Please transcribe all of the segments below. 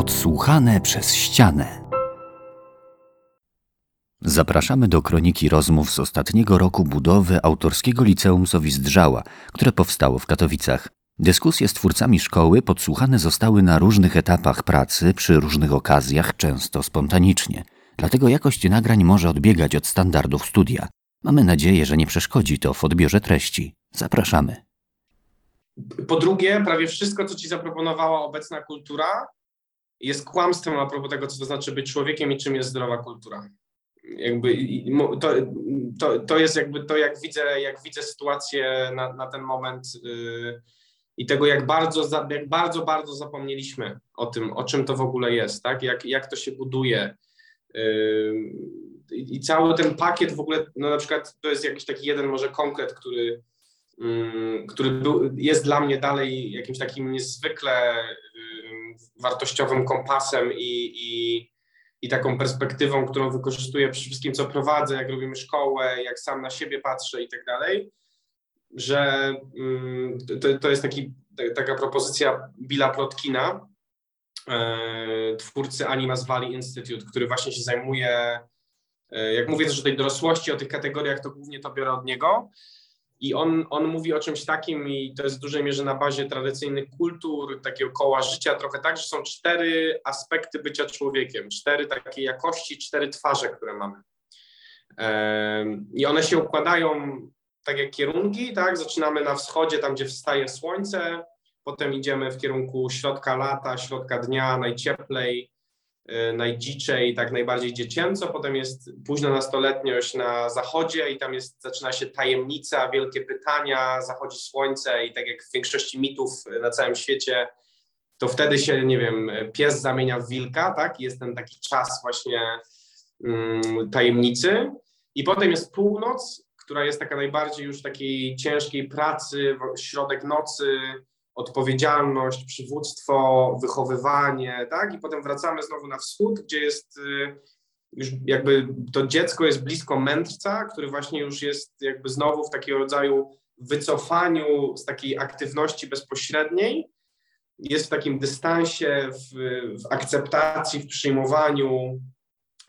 Podsłuchane przez ścianę. Zapraszamy do kroniki rozmów z ostatniego roku budowy autorskiego liceum Sowizdrzała, które powstało w Katowicach. Dyskusje z twórcami szkoły podsłuchane zostały na różnych etapach pracy, przy różnych okazjach, często spontanicznie. Dlatego jakość nagrań może odbiegać od standardów studia. Mamy nadzieję, że nie przeszkodzi to w odbiorze treści. Zapraszamy. Po drugie, prawie wszystko, co ci zaproponowała obecna kultura, jest kłamstwem a propos tego, co to znaczy być człowiekiem i czym jest zdrowa kultura. Jakby to, to, to jest jakby to, jak widzę, jak widzę sytuację na, na ten moment yy, i tego, jak bardzo, jak bardzo, bardzo zapomnieliśmy o tym, o czym to w ogóle jest, tak? jak, jak to się buduje. Yy, I cały ten pakiet w ogóle, no na przykład to jest jakiś taki jeden może konkret, który, yy, który był, jest dla mnie dalej jakimś takim niezwykle wartościowym kompasem i, i, i taką perspektywą, którą wykorzystuję przy wszystkim, co prowadzę, jak robimy szkołę, jak sam na siebie patrzę i tak dalej, że mm, to, to jest taki, taka propozycja Billa Plotkina, e, twórcy Animas Valley Institute, który właśnie się zajmuje, e, jak mówię też o tej dorosłości, o tych kategoriach, to głównie to biorę od niego, i on, on mówi o czymś takim, i to jest w dużej mierze na bazie tradycyjnych kultur, takiego koła życia, trochę tak, że są cztery aspekty bycia człowiekiem, cztery takie jakości, cztery twarze, które mamy. I one się układają tak jak kierunki, tak? Zaczynamy na wschodzie, tam gdzie wstaje słońce, potem idziemy w kierunku środka lata, środka dnia, najcieplej, najdziczej, tak najbardziej dziecięco, potem jest późna nastoletniość na zachodzie i tam jest, zaczyna się tajemnica, wielkie pytania, zachodzi słońce i tak jak w większości mitów na całym świecie, to wtedy się, nie wiem, pies zamienia w wilka, tak? Jest ten taki czas właśnie um, tajemnicy. I potem jest północ, która jest taka najbardziej już takiej ciężkiej pracy, środek nocy, odpowiedzialność, przywództwo, wychowywanie, tak? I potem wracamy znowu na wschód, gdzie jest y, już jakby to dziecko jest blisko mędrca, który właśnie już jest jakby znowu w takiego rodzaju wycofaniu z takiej aktywności bezpośredniej, jest w takim dystansie, w, w akceptacji, w przyjmowaniu,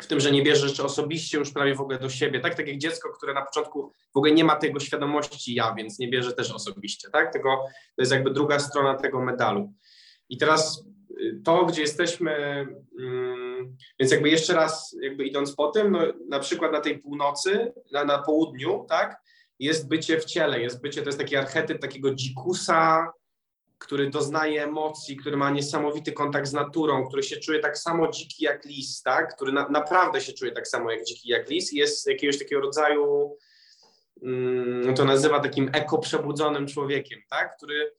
w tym, że nie bierze rzeczy osobiście już prawie w ogóle do siebie, tak? Tak jak dziecko, które na początku w ogóle nie ma tego świadomości ja, więc nie bierze też osobiście, tak? Tego, to jest jakby druga strona tego medalu. I teraz y, to, gdzie jesteśmy, mm, więc jakby jeszcze raz, jakby idąc po tym, no, na przykład na tej północy, na, na południu, tak? Jest bycie w ciele, jest bycie, to jest taki archetyp takiego dzikusa, który doznaje emocji, który ma niesamowity kontakt z naturą, który się czuje tak samo dziki jak lis, tak? który na, naprawdę się czuje tak samo jak dziki jak lis, jest jakiegoś takiego rodzaju, mm, to nazywa takim ekoprzebudzonym człowiekiem, tak? który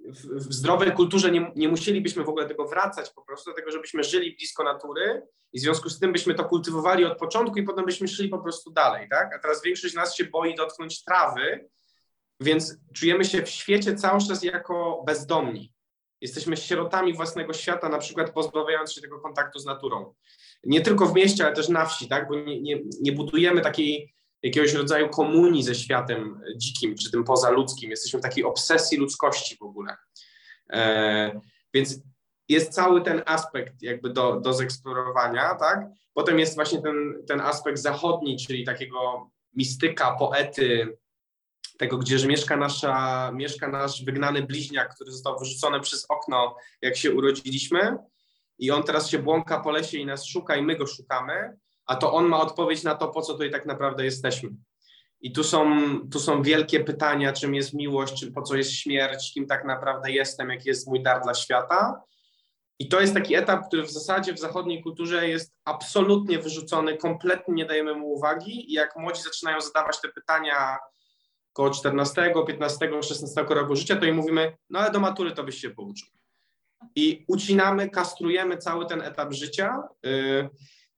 w, w zdrowej kulturze nie, nie musielibyśmy w ogóle tego wracać po prostu, dlatego żebyśmy żyli blisko natury i w związku z tym byśmy to kultywowali od początku i potem byśmy szli po prostu dalej, tak? A teraz większość z nas się boi dotknąć trawy, więc czujemy się w świecie cały czas jako bezdomni. Jesteśmy sierotami własnego świata, na przykład pozbawiając się tego kontaktu z naturą. Nie tylko w mieście, ale też na wsi, tak? bo nie, nie, nie budujemy takiej jakiegoś rodzaju komunii ze światem dzikim, czy tym pozaludzkim. Jesteśmy w takiej obsesji ludzkości w ogóle. E, więc jest cały ten aspekt jakby do, do zeksplorowania, tak? Potem jest właśnie ten, ten aspekt zachodni, czyli takiego mistyka, poety, tego, gdzie mieszka, nasza, mieszka nasz wygnany bliźniak, który został wyrzucony przez okno, jak się urodziliśmy. I on teraz się błąka po lesie i nas szuka, i my go szukamy, a to on ma odpowiedź na to, po co tutaj tak naprawdę jesteśmy. I tu są, tu są wielkie pytania, czym jest miłość, czym, po co jest śmierć, kim tak naprawdę jestem, jaki jest mój dar dla świata. I to jest taki etap, który w zasadzie w zachodniej kulturze jest absolutnie wyrzucony, kompletnie nie dajemy mu uwagi. I jak młodzi zaczynają zadawać te pytania, koło 14, 15, 16 roku życia, to im mówimy, no ale do matury to byś się pouczył. I ucinamy, kastrujemy cały ten etap życia, yy,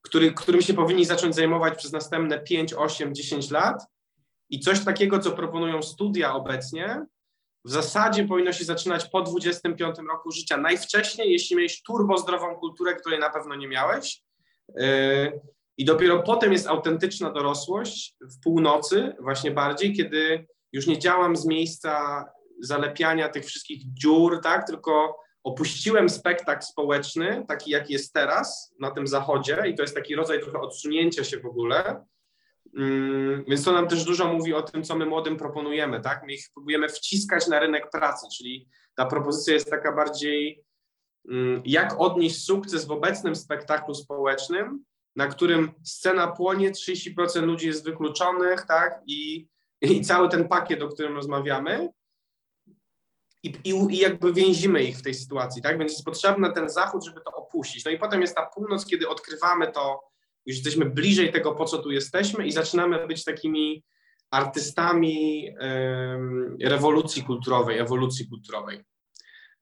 który, którym się powinni zacząć zajmować przez następne 5, 8, 10 lat. I coś takiego, co proponują studia obecnie, w zasadzie powinno się zaczynać po 25 roku życia. Najwcześniej, jeśli miałeś turbo zdrową kulturę, której na pewno nie miałeś. Yy, i dopiero potem jest autentyczna dorosłość w północy, właśnie bardziej, kiedy już nie działam z miejsca zalepiania tych wszystkich dziur, tak, tylko opuściłem spektakl społeczny, taki jaki jest teraz na tym zachodzie, i to jest taki rodzaj trochę odsunięcia się w ogóle. Mm, Więc to nam też dużo mówi o tym, co my młodym proponujemy, tak? My ich próbujemy wciskać na rynek pracy, czyli ta propozycja jest taka bardziej, mm, jak odnieść sukces w obecnym spektaklu społecznym, na którym scena płonie, 30% ludzi jest wykluczonych, tak? I, i cały ten pakiet, o którym rozmawiamy. I, i, I jakby więzimy ich w tej sytuacji, tak? Więc jest potrzebny ten zachód, żeby to opuścić. No i potem jest ta północ, kiedy odkrywamy to, już jesteśmy bliżej tego, po co tu jesteśmy i zaczynamy być takimi artystami em, rewolucji kulturowej, ewolucji kulturowej.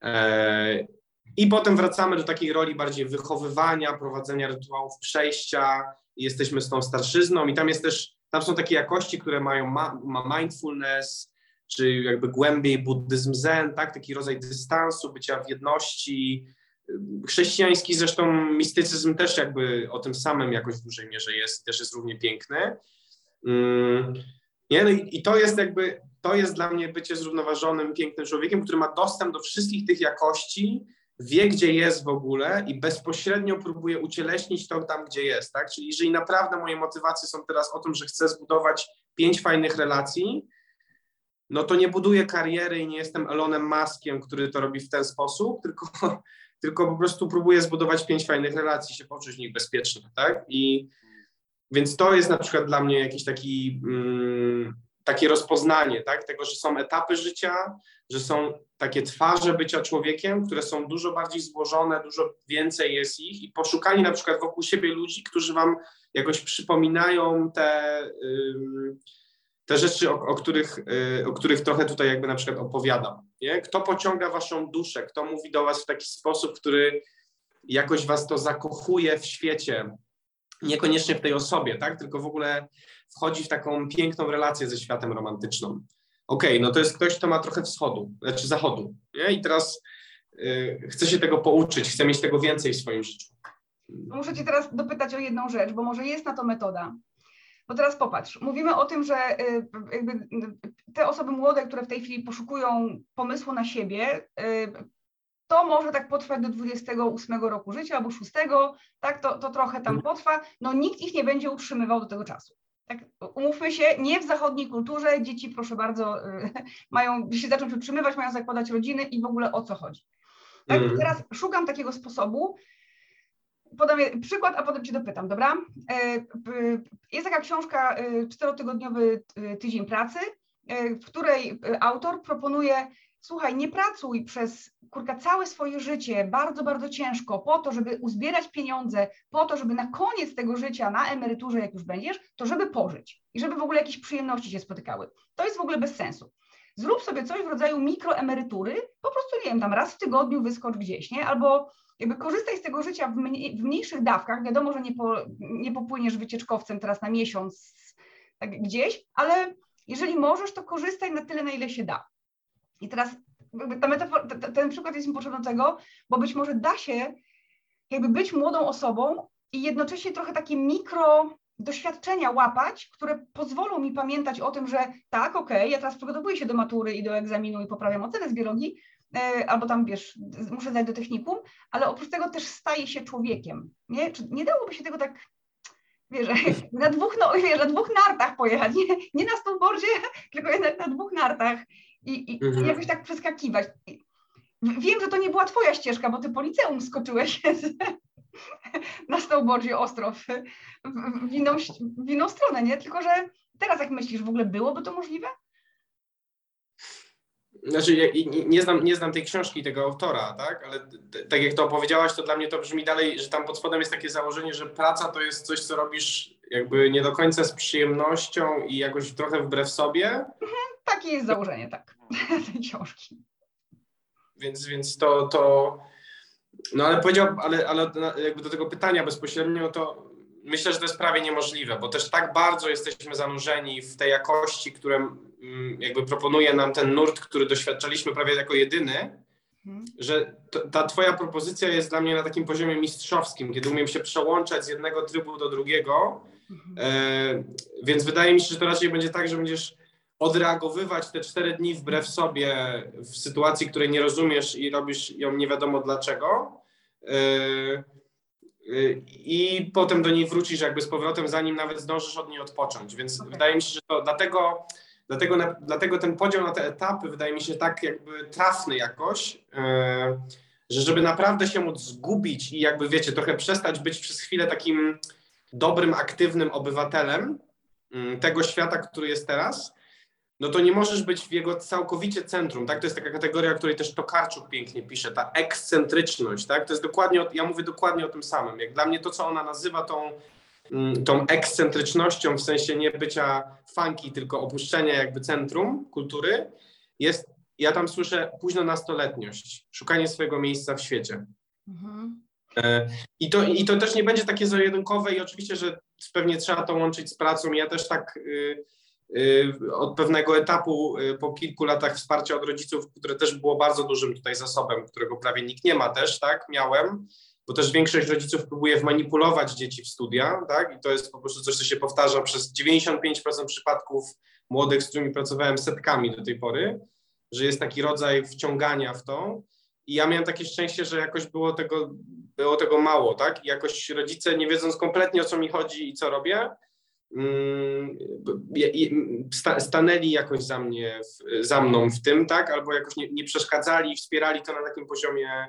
E, I potem wracamy do takiej roli bardziej wychowywania, prowadzenia rytuałów przejścia. Jesteśmy z tą starszyzną i tam jest też, tam są takie jakości, które mają ma, ma mindfulness, czy jakby głębiej buddyzm zen, tak? taki rodzaj dystansu, bycia w jedności. Chrześcijański zresztą mistycyzm też jakby o tym samym jakoś w dużej mierze jest, też jest równie piękny. Mm, nie? No i, i to jest jakby, to jest dla mnie bycie zrównoważonym, pięknym człowiekiem, który ma dostęp do wszystkich tych jakości, wie, gdzie jest w ogóle i bezpośrednio próbuje ucieleśnić to tam, gdzie jest, tak? Czyli jeżeli naprawdę moje motywacje są teraz o tym, że chcę zbudować pięć fajnych relacji, no to nie buduję kariery i nie jestem Elonem Maskiem, który to robi w ten sposób, tylko, tylko po prostu próbuję zbudować pięć fajnych relacji, się poczuć w nich bezpiecznie, tak? I więc to jest na przykład dla mnie jakiś taki, mm, takie rozpoznanie, tak? Tego, że są etapy życia, że są takie twarze bycia człowiekiem, które są dużo bardziej złożone, dużo więcej jest ich i poszukanie na przykład wokół siebie ludzi, którzy wam jakoś przypominają te, te rzeczy, o, o, których, y, o których trochę tutaj jakby na przykład opowiadam. Nie? Kto pociąga waszą duszę, kto mówi do was w taki sposób, który jakoś was to zakochuje w świecie, niekoniecznie w tej osobie, tak? tylko w ogóle wchodzi w taką piękną relację ze światem romantyczną. Okej, okay, no to jest ktoś, kto ma trochę wschodu, znaczy zachodu. Nie? I teraz y, chcę się tego pouczyć, chcę mieć tego więcej w swoim życiu. Muszę Cię teraz dopytać o jedną rzecz, bo może jest na to metoda. Bo teraz popatrz, mówimy o tym, że y, jakby te osoby młode, które w tej chwili poszukują pomysłu na siebie, y, to może tak potrwać do 28 roku życia albo 6, tak, to, to trochę tam potrwa. No nikt ich nie będzie utrzymywał do tego czasu. Tak, umówmy się, nie w zachodniej kulturze dzieci, proszę bardzo, mają się zacząć utrzymywać, mają zakładać rodziny i w ogóle o co chodzi. Tak, mm. teraz szukam takiego sposobu, podam przykład, a potem Cię dopytam, dobra? Jest taka książka Czterotygodniowy tydzień pracy, w której autor proponuje, słuchaj, nie pracuj przez kurka całe swoje życie bardzo, bardzo ciężko po to, żeby uzbierać pieniądze, po to, żeby na koniec tego życia, na emeryturze, jak już będziesz, to żeby pożyć i żeby w ogóle jakieś przyjemności się spotykały. To jest w ogóle bez sensu. Zrób sobie coś w rodzaju mikroemerytury, po prostu, nie wiem, tam raz w tygodniu wyskocz gdzieś, nie? Albo jakby korzystaj z tego życia w, mniej, w mniejszych dawkach. Wiadomo, że nie, po, nie popłyniesz wycieczkowcem teraz na miesiąc tak gdzieś, ale jeżeli możesz, to korzystaj na tyle, na ile się da. I teraz ten przykład jest mi potrzebny do tego, bo być może da się jakby być młodą osobą i jednocześnie trochę takie mikro doświadczenia łapać, które pozwolą mi pamiętać o tym, że tak, okej, okay, ja teraz przygotowuję się do matury i do egzaminu i poprawiam ocenę z biologii, albo tam, wiesz, muszę zdać do technikum, ale oprócz tego też staje się człowiekiem, nie? Czy nie dałoby się tego tak, wiesz, na dwóch, no, wiesz, na dwóch nartach pojechać, nie, nie na snowboardzie, tylko jednak na dwóch nartach i, i mhm. jakoś tak przeskakiwać. Wiem, że to nie była twoja ścieżka, bo ty po liceum skoczyłeś na snowboardzie ostro w, w, inną, w inną stronę, nie? Tylko, że teraz jak myślisz, w ogóle byłoby to możliwe? Znaczy, ja nie znam, nie znam tej książki, tego autora, tak? Ale tak jak to opowiedziałaś, to dla mnie to brzmi dalej, że tam pod spodem jest takie założenie, że praca to jest coś, co robisz jakby nie do końca z przyjemnością i jakoś trochę wbrew sobie. Mhm, takie jest założenie, tak, tej książki. Więc, więc to, to, no ale powiedział, ale, ale jakby do tego pytania bezpośrednio, to myślę, że to jest prawie niemożliwe, bo też tak bardzo jesteśmy zanurzeni w tej jakości, które mm, jakby proponuje nam ten nurt, który doświadczaliśmy prawie jako jedyny, mhm. że ta twoja propozycja jest dla mnie na takim poziomie mistrzowskim, kiedy umiem się przełączać z jednego trybu do drugiego, mhm. e, więc wydaje mi się, że to raczej będzie tak, że będziesz odreagowywać te cztery dni wbrew sobie w sytuacji, której nie rozumiesz i robisz ją nie wiadomo dlaczego. Yy, yy, I potem do niej wrócisz jakby z powrotem, zanim nawet zdążysz od niej odpocząć. Więc okay. wydaje mi się, że to dlatego, dlatego, dlatego ten podział na te etapy wydaje mi się tak jakby trafny jakoś, yy, że żeby naprawdę się móc zgubić i jakby wiecie, trochę przestać być przez chwilę takim dobrym, aktywnym obywatelem tego świata, który jest teraz, no to nie możesz być w jego całkowicie centrum, tak? To jest taka kategoria, o której też Tokarczuk pięknie pisze, ta ekscentryczność, tak? To jest dokładnie, ja mówię dokładnie o tym samym. Jak dla mnie to, co ona nazywa tą, mm, tą ekscentrycznością, w sensie nie bycia funky, tylko opuszczenia jakby centrum kultury, jest, ja tam słyszę późno nastoletniość, szukanie swojego miejsca w świecie. Mhm. E, I to, I to też nie będzie takie zero-jedynkowe i oczywiście, że pewnie trzeba to łączyć z pracą. Ja też tak... Yy, od pewnego etapu y, po kilku latach wsparcia od rodziców, które też było bardzo dużym tutaj zasobem, którego prawie nikt nie ma też, tak, miałem, bo też większość rodziców próbuje wmanipulować dzieci w studia, tak, i to jest po prostu coś, co się powtarza przez 95% przypadków młodych, z którymi pracowałem setkami do tej pory, że jest taki rodzaj wciągania w to. I ja miałem takie szczęście, że jakoś było tego, było tego mało, tak, i jakoś rodzice, nie wiedząc kompletnie o co mi chodzi i co robię, stanęli jakoś za mnie, za mną w tym, tak, albo jakoś nie, nie przeszkadzali, wspierali to na takim poziomie,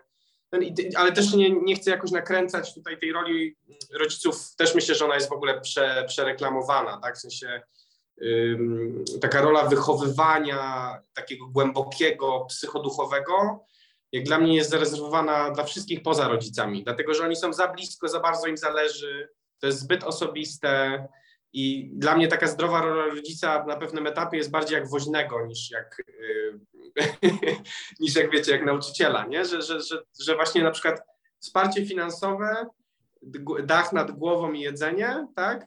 no ale też nie, nie chcę jakoś nakręcać tutaj tej roli rodziców, też myślę, że ona jest w ogóle prze, przereklamowana, tak, w sensie taka rola wychowywania takiego głębokiego, psychoduchowego, jak dla mnie jest zarezerwowana dla wszystkich poza rodzicami, dlatego że oni są za blisko, za bardzo im zależy, to jest zbyt osobiste, i dla mnie taka zdrowa rola rodzica na pewnym etapie jest bardziej jak woźnego niż jak, yy, niż jak wiecie, jak nauczyciela, nie? Że, że, że, że właśnie na przykład wsparcie finansowe, dach nad głową i jedzenie, tak?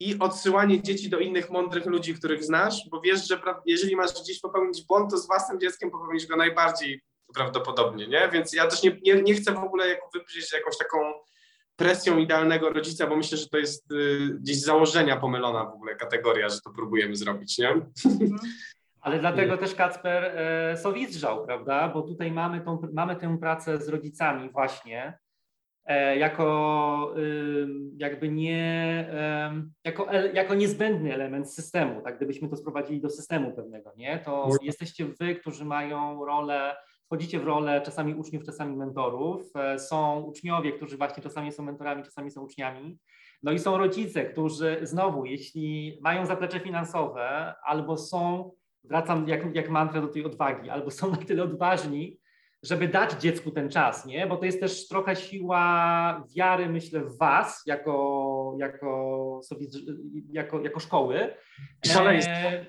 I odsyłanie dzieci do innych mądrych ludzi, których znasz, bo wiesz, że jeżeli masz gdzieś popełnić błąd, to z własnym dzieckiem popełnisz go najbardziej prawdopodobnie, nie? Więc ja też nie, nie, nie chcę w ogóle jako wybrzeć jakąś taką presją idealnego rodzica, bo myślę, że to jest y, gdzieś z założenia pomylona w ogóle kategoria, że to próbujemy zrobić, nie? Ale dlatego też Kacper e, Sowizdrzał, prawda? Bo tutaj mamy, tą, mamy tę pracę z rodzicami właśnie e, jako jakby nie, jako, jako niezbędny element systemu, tak gdybyśmy to sprowadzili do systemu pewnego, nie? To jesteście wy, którzy mają rolę wchodzicie w rolę czasami uczniów, czasami mentorów. E, są uczniowie, którzy właśnie czasami są mentorami, czasami są uczniami. No i są rodzice, którzy znowu, jeśli mają zaplecze finansowe, albo są, wracam jak, jak mantrę do tej odwagi, albo są na tyle odważni, żeby dać dziecku ten czas, nie? Bo to jest też trochę siła wiary, myślę, w was, jako, jako, sobie, jako, jako szkoły. Szaleństwo. E,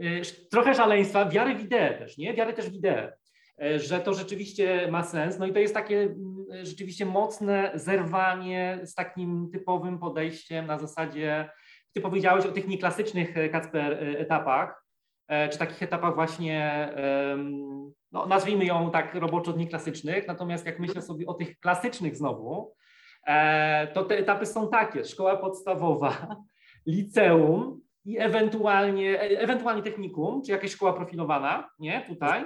e, trochę szaleństwa, wiary w ideę też, nie? Wiary też w ideę. E, że to rzeczywiście ma sens. No i to jest takie mm, rzeczywiście mocne zerwanie z takim typowym podejściem na zasadzie, ty powiedziałeś o tych nieklasycznych, e, Kacper, e, etapach, czy takich etapach właśnie, no nazwijmy ją tak roboczo nieklasycznych, natomiast jak myślę sobie o tych klasycznych znowu, to te etapy są takie, szkoła podstawowa, liceum i ewentualnie, ewentualnie technikum, czy jakaś szkoła profilowana, nie, tutaj,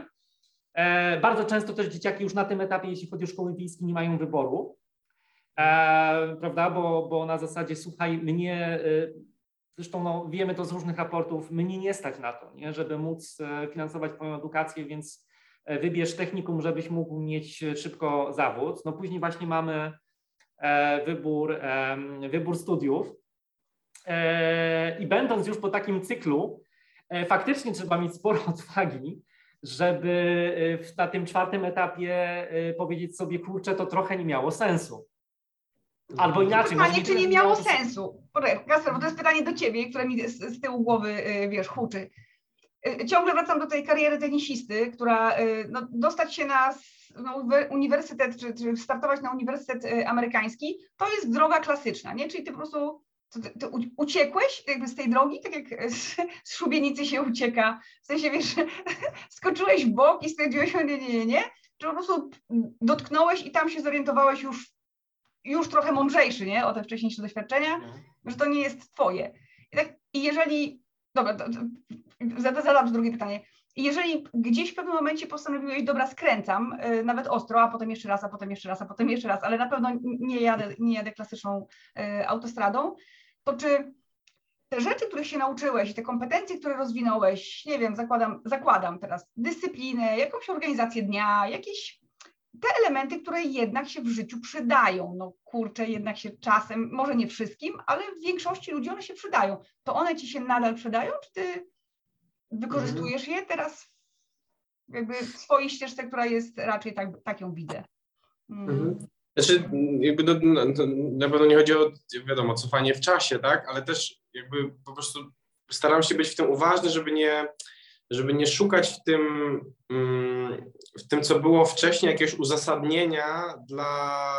bardzo często też dzieciaki już na tym etapie, jeśli chodzi o szkoły wiejskie, nie mają wyboru, e, prawda, bo, bo na zasadzie słuchaj, mnie, e, zresztą no, wiemy to z różnych raportów, mnie nie stać na to, nie, żeby móc finansować Twoją edukację, więc wybierz technikum, żebyś mógł mieć szybko zawód. No później właśnie mamy wybór, wybór studiów. I będąc już po takim cyklu, faktycznie trzeba mieć sporo odwagi, żeby y, w, na tym czwartym etapie y, powiedzieć sobie, kurczę, to trochę nie miało sensu. Albo inaczej. Pytanie, czy nie miało sensu? Kasper, bo to jest pytanie do ciebie, które mi z, z tyłu głowy, y, wiesz, huczy. Ciągle wracam do tej kariery tenisisty, która no, dostać się na no, uniwersytet, czy, czy startować na uniwersytet amerykański, to jest droga klasyczna, nie? Czyli ty po prostu ty, ty uciekłeś jakby z tej drogi, tak jak z, z szubienicy się ucieka, w sensie, wiesz, skoczyłeś w bok i stwierdziłeś, nie, nie, nie, nie, czy po prostu dotknąłeś i tam się zorientowałeś już, już trochę mądrzejszy, nie, o te wcześniejsze doświadczenia, mhm. że to nie jest twoje. I, tak, i jeżeli dobra, to, to, zada- zadam drugie pytanie. Jeżeli gdzieś w pewnym momencie postanowiłeś, dobra, skręcam, y, nawet ostro, a potem jeszcze raz, a potem jeszcze raz, a potem jeszcze raz, ale na pewno nie jadę, nie jadę klasyczną y, autostradą, to czy te rzeczy, których się nauczyłeś, te kompetencje, które rozwinąłeś, nie wiem, zakładam, zakładam teraz dyscyplinę, jakąś organizację dnia, jakieś te elementy, które jednak się w życiu przydają. No kurczę, jednak się czasem, może nie wszystkim, ale w większości ludzi one się przydają. To one ci się nadal przydają, czy ty wykorzystujesz je teraz jakby w swojej ścieżce, która jest raczej tak, tak ją widzę. Mm. Znaczy, jakby no, no, to na pewno nie chodzi o, wiadomo, cofanie w czasie, tak, ale też jakby po prostu staram się być w tym uważny, żeby nie, żeby nie szukać w tym, mm, w tym, co było wcześniej, jakiegoś uzasadnienia dla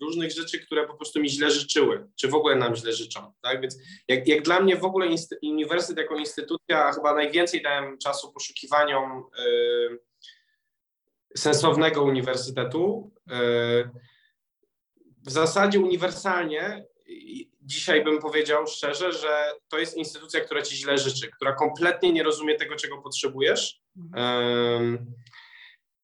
różnych rzeczy, które po prostu mi źle życzyły, czy w ogóle nam źle życzą, tak, więc jak, jak dla mnie w ogóle uniwersytet jako instytucja, chyba najwięcej dałem czasu poszukiwaniom y, sensownego uniwersytetu, y, w zasadzie uniwersalnie dzisiaj bym powiedział szczerze, że to jest instytucja, która ci źle życzy, która kompletnie nie rozumie tego, czego potrzebujesz. Ym,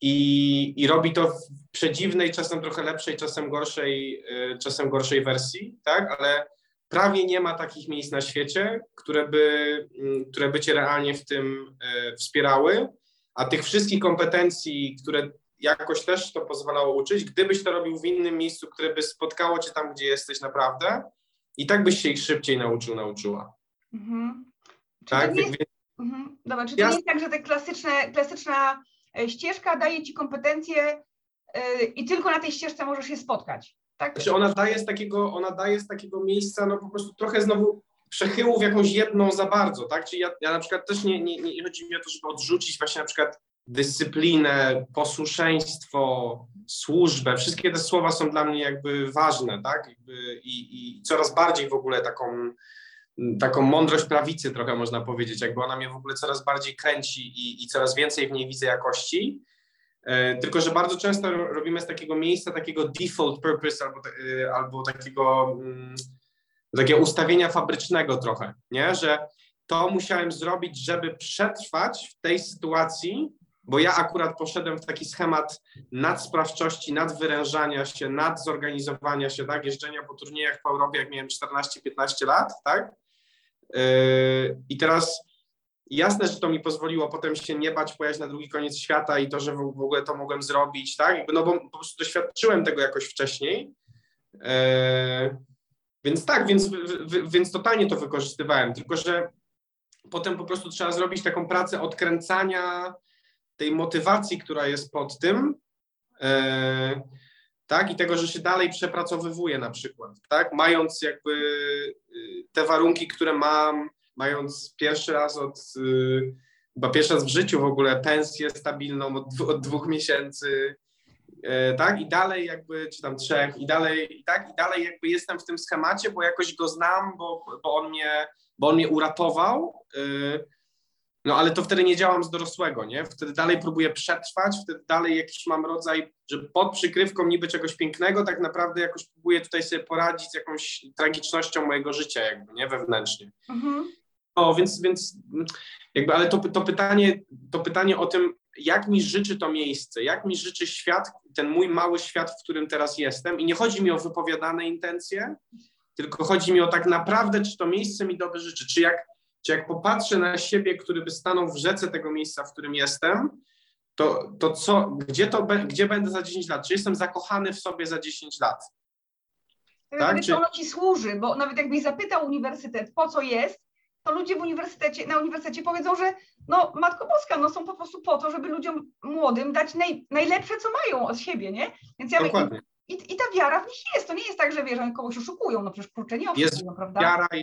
I, I robi to w przedziwnej, czasem trochę lepszej, czasem gorszej, y, czasem gorszej wersji, tak? Ale prawie nie ma takich miejsc na świecie, które by, które by cię realnie w tym y, wspierały. A tych wszystkich kompetencji, które jakoś też to pozwalało uczyć, gdybyś to robił w innym miejscu, które by spotkało cię tam, gdzie jesteś naprawdę, i tak byś się ich szybciej nauczył, nauczyła. Mhm. Tak? to nie Wie- jest, mhm. Dobra, czy to Ja- nie jest tak, że te klasyczne, klasyczna e, ścieżka daje ci kompetencje e, i tylko na tej ścieżce możesz je spotkać? Tak? Znaczy ona daje z takiego, ona daje z takiego miejsca, no po prostu trochę znowu przechyłu w jakąś jedną za bardzo, tak? Czyli ja, ja na przykład też nie, nie, nie chodzi mi o to, żeby odrzucić właśnie na przykład dyscyplinę, posłuszeństwo, służbę. Wszystkie te słowa są dla mnie jakby ważne, tak? Jakby i, I coraz bardziej w ogóle taką, taką mądrość prawicy trochę można powiedzieć, jakby ona mnie w ogóle coraz bardziej kręci i, i coraz więcej w niej widzę jakości. E, Tylko, że bardzo często ro- robimy z takiego miejsca takiego default purpose albo, e, albo takiego, mm, takiego ustawienia fabrycznego trochę, nie? Że to musiałem zrobić, żeby przetrwać w tej sytuacji, bo ja akurat poszedłem w taki schemat nadsprawczości, nadwyrężania się, nadzorganizowania się, tak? Jeżdżenia po turniejach w Europie, jak miałem 14-15 lat, tak? Yy, I teraz jasne, że to mi pozwoliło potem się nie bać pojechać na drugi koniec świata i to, że w ogóle to mogłem zrobić, tak? No bo po prostu doświadczyłem tego jakoś wcześniej. E, więc tak, więc, więc totalnie to wykorzystywałem, tylko że potem po prostu trzeba zrobić taką pracę odkręcania tej motywacji, która jest pod tym, e, tak, i tego, że się dalej przepracowywuje na przykład, tak, mając jakby y, te warunki, które mam, mając pierwszy raz od, y, chyba pierwszy raz w życiu w ogóle pensję stabilną od, od dwóch miesięcy, e, tak, i dalej jakby, czy tam trzech, i dalej, i tak, i dalej jakby jestem w tym schemacie, bo jakoś go znam, bo, bo on mnie, bo on mnie uratował, y, no ale to wtedy nie działam z dorosłego, nie? Wtedy dalej próbuję przetrwać, wtedy dalej jakiś mam rodzaj, że pod przykrywką niby czegoś pięknego, tak naprawdę jakoś próbuję tutaj sobie poradzić z jakąś tragicznością mojego życia jakby, nie? Wewnętrznie. Mhm. O, więc, więc jakby, ale to, to, pytanie, to pytanie o tym, jak mi życzy to miejsce, jak mi życzy świat, ten mój mały świat, w którym teraz jestem i nie chodzi mi o wypowiadane intencje, tylko chodzi mi o tak naprawdę, czy to miejsce mi dobrze życzy, czy jak, czy jak popatrzę na siebie, który by stanął w rzece tego miejsca, w którym jestem, to, to co, gdzie, to, be- gdzie będę za 10 lat? Czy jestem zakochany w sobie za 10 lat? Tak, Tak, czy ono ci służy, bo nawet jakbyś zapytał uniwersytet, po co jest, to ludzie w uniwersytecie, na uniwersytecie powiedzą, że no Matko Boska, no są po prostu po to, żeby ludziom młodym dać naj, najlepsze, co mają od siebie, nie? Więc ja Dokładnie. i, I ta wiara w nich jest. To nie jest tak, że wiesz, oni kogoś oszukują, no przecież kurczę nie Jest oszukują, prawda? wiara, y,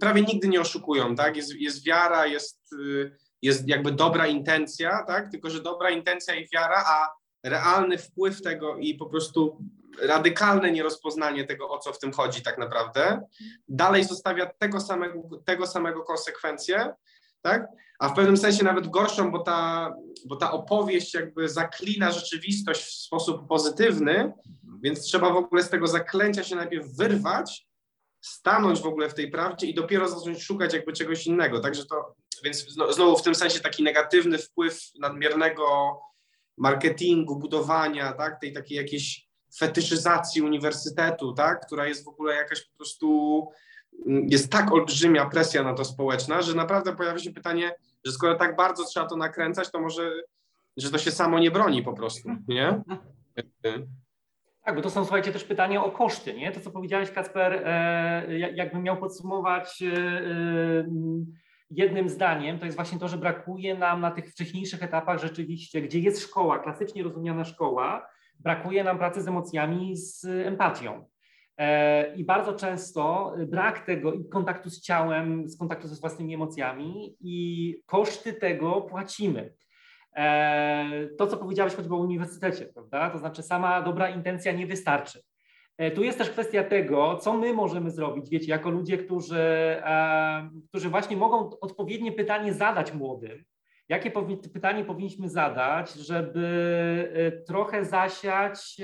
prawie nigdy nie oszukują, tak? Jest, jest wiara, jest, y, jest jakby dobra intencja, tak? Tylko, że dobra intencja i wiara, a realny wpływ tego i po prostu radykalne nierozpoznanie tego, o co w tym chodzi tak naprawdę, dalej zostawia tego samego, tego samego konsekwencje, tak? A w pewnym sensie nawet gorszą, bo ta, bo ta opowieść jakby zaklina rzeczywistość w sposób pozytywny, więc trzeba w ogóle z tego zaklęcia się najpierw wyrwać, stanąć w ogóle w tej prawdzie i dopiero zacząć szukać jakby czegoś innego. Także to, więc znowu w tym sensie taki negatywny wpływ nadmiernego marketingu, budowania, tak, tej takiej jakiejś fetyszyzacji uniwersytetu, tak, która jest w ogóle jakaś po prostu, mm, jest tak olbrzymia presja na to społeczna, że naprawdę pojawia się pytanie, że skoro tak bardzo trzeba to nakręcać, to może, że to się samo nie broni po prostu, nie? Tak, bo to są, słuchajcie, też pytania o koszty, nie? To, co powiedziałeś, Kacper, e, jakbym miał podsumować e, e, jednym zdaniem, to jest właśnie to, że brakuje nam na tych wcześniejszych etapach rzeczywiście, gdzie jest szkoła, klasycznie rozumiana szkoła, brakuje nam pracy z emocjami, z empatią. I bardzo często brak tego i kontaktu z ciałem, z kontaktu ze własnymi emocjami i koszty tego płacimy. E, to, co powiedziałeś choćby o uniwersytecie, prawda? To znaczy sama dobra intencja nie wystarczy. E, tu jest też kwestia tego, co my możemy zrobić, wiecie, jako ludzie, którzy, e, którzy właśnie mogą odpowiednie pytanie zadać młodym. Jakie pytanie powinniśmy zadać, żeby trochę zasiać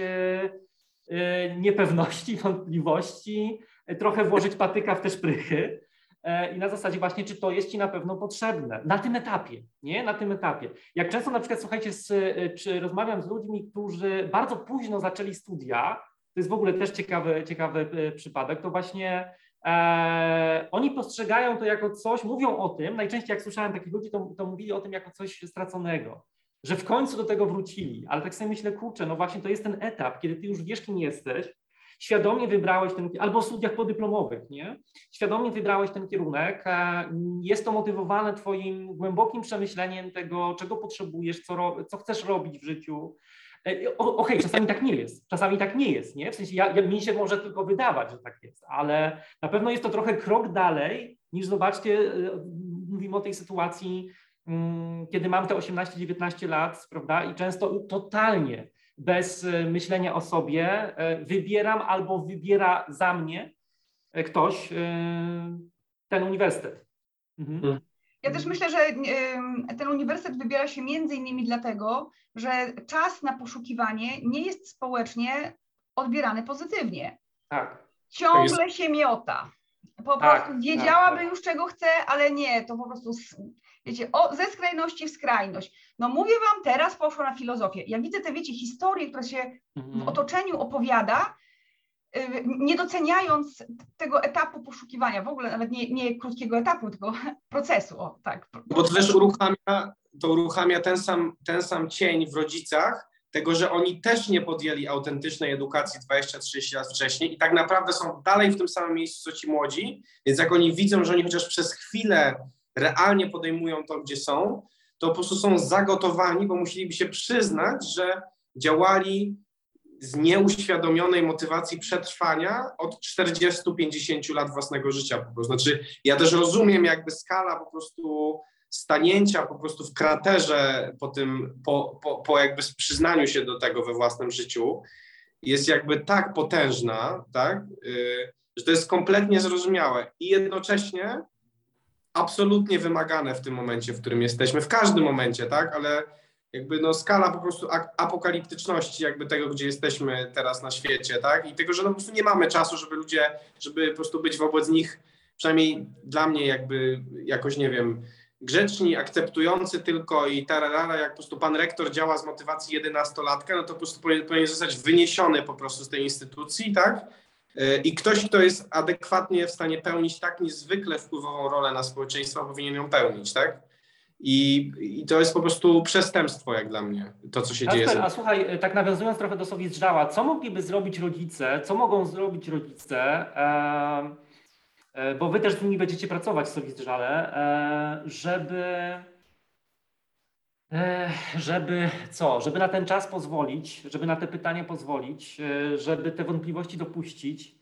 niepewności, wątpliwości, trochę włożyć patyka w te szprychy, i na zasadzie właśnie, czy to jest Ci na pewno potrzebne na tym etapie, nie? Na tym etapie. Jak często na przykład, słuchajcie, z, e, czy rozmawiam z ludźmi, którzy bardzo późno zaczęli studia, to jest w ogóle też ciekawy, ciekawy e, przypadek, to właśnie e, oni postrzegają to jako coś, mówią o tym, najczęściej jak słyszałem takich ludzi, to, to mówili o tym jako coś straconego, że w końcu do tego wrócili, ale tak sobie myślę, kurczę, no właśnie to jest ten etap, kiedy Ty już wiesz, kim jesteś, świadomie wybrałeś ten, albo o studiach podyplomowych, nie? Świadomie wybrałeś ten kierunek, jest to motywowane Twoim głębokim przemyśleniem tego, czego potrzebujesz, co, co chcesz robić w życiu. E, okej, okay, czasami tak nie jest, czasami tak nie jest, nie? W sensie ja, ja, mi się może tylko wydawać, że tak jest, ale na pewno jest to trochę krok dalej niż zobaczcie, e, mówimy o tej sytuacji, mm, kiedy mam te 18-19 lat, prawda, i często totalnie bez e, myślenia o sobie, e, wybieram albo wybiera za mnie e, ktoś ten uniwersytet. Mhm. Mm. Ja też myślę, że ten uniwersytet wybiera się między innymi dlatego, że czas na poszukiwanie nie jest społecznie odbierany pozytywnie. Tak. Ciągle jest... się miota. Po tak, prostu wiedziałaby tak, tak. już czego chce, ale nie, to po prostu wiecie, o, ze skrajności w skrajność. No mówię wam, teraz poszło na filozofię. Ja widzę te, wiecie, historie, które się w mhm. otoczeniu opowiada, y, nie doceniając tego etapu poszukiwania, w ogóle nawet nie, nie krótkiego etapu, tylko procesu. O, tak. Bo to też uruchamia, to uruchamia ten, sam, ten sam cień w rodzicach, tego, że oni też nie podjęli autentycznej edukacji 20-30 lat wcześniej i tak naprawdę są dalej w tym samym miejscu, co ci młodzi, więc jak oni widzą, że oni chociaż przez chwilę realnie podejmują to, gdzie są, to po prostu są zagotowani, bo musieliby się przyznać, że działali z nieuświadomionej motywacji przetrwania od 40-50 lat własnego życia po prostu. Znaczy, ja też rozumiem jakby skala po prostu stanięcia po prostu w kraterze po tym, po, po, po jakby przyznaniu się do tego we własnym życiu jest jakby tak potężna, tak, yy, że to jest kompletnie zrozumiałe i jednocześnie absolutnie wymagane w tym momencie, w którym jesteśmy, w każdym momencie, tak, ale jakby no skala po prostu apokaliptyczności jakby tego, gdzie jesteśmy teraz na świecie, tak, i tego, że no po prostu nie mamy czasu, żeby ludzie, żeby po prostu być wobec nich, przynajmniej dla mnie jakby jakoś, nie wiem, grzeczni, akceptujący tylko i tararara, jak po prostu pan rektor działa z motywacji jedenastolatka, no to po prostu powinien, powinien zostać wyniesiony po prostu z tej instytucji, tak? E, I ktoś, kto jest adekwatnie w stanie pełnić tak niezwykle wpływową rolę na społeczeństwo, powinien ją pełnić, tak? I, I, to jest po prostu przestępstwo, jak dla mnie, to co się Kasper, dzieje. A słuchaj, e, tak nawiązując trochę do Sowizdrzała, co mogliby zrobić rodzice, co mogą zrobić rodzice, e, e, bo wy też z nimi będziecie pracować w e, żeby żeby co? Żeby na ten czas pozwolić, żeby na te pytania pozwolić, e, żeby te wątpliwości dopuścić.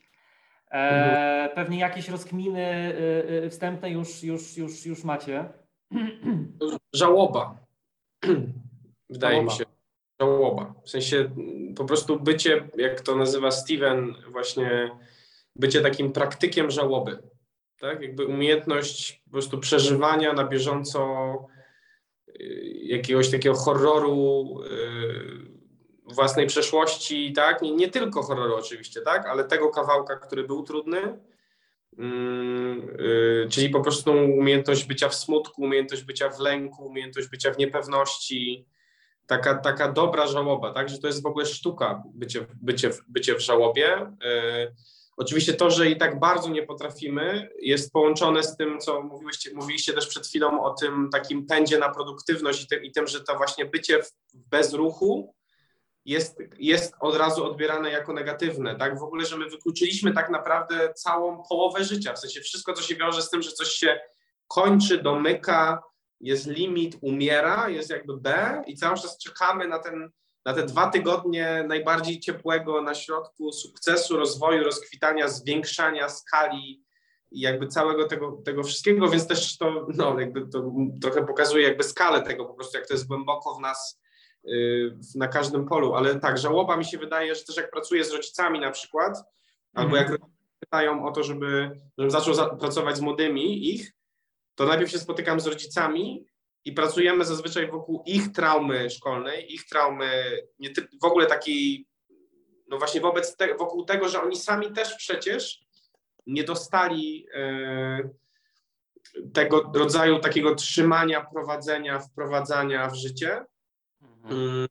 E, mhm. Pewnie jakieś rozkminy e, wstępne już, już, już, już macie. Żałoba. Wydaje Żałoba. mi się. Żałoba. W sensie po prostu bycie, jak to nazywa Steven, właśnie bycie takim praktykiem żałoby. Tak? Jakby umiejętność po prostu przeżywania na bieżąco jakiegoś takiego horroru y, własnej przeszłości, tak? Nie, nie tylko horroru oczywiście, tak? Ale tego kawałka, który był trudny, mm, y, czyli po prostu umiejętność bycia w smutku, umiejętność bycia w lęku, umiejętność bycia w niepewności, taka, taka dobra żałoba, tak, że to jest w ogóle sztuka bycie, bycie, bycie w żałobie. Y, Oczywiście to, że i tak bardzo nie potrafimy, jest połączone z tym, co mówiliście, mówiliście też przed chwilą o tym takim pędzie na produktywność i, tym, i tym że to właśnie bycie bez ruchu jest, jest od razu odbierane jako negatywne. Tak? W ogóle, że my wykluczyliśmy tak naprawdę całą połowę życia, w sensie wszystko, co się wiąże z tym, że coś się kończy, domyka, jest limit, umiera, jest jakby B i cały czas czekamy na ten na te dwa tygodnie najbardziej ciepłego na środku sukcesu, rozwoju, rozkwitania, zwiększania skali i jakby całego tego, tego wszystkiego, więc też to, no, jakby to trochę pokazuje jakby skalę tego po prostu, jak to jest głęboko w nas yy, na każdym polu, ale tak, żałoba mi się wydaje, że też jak pracuję z rodzicami na przykład, albo jak pytają o to, żeby, żebym zaczął za, pracować z młodymi ich, to najpierw się spotykam z rodzicami i pracujemy zazwyczaj wokół ich traumy szkolnej, ich traumy nie w ogóle takiej, no właśnie wobec te, wokół tego, że oni sami też przecież nie dostali e, tego rodzaju takiego trzymania, prowadzenia, wprowadzania w życie. Mhm. Mm,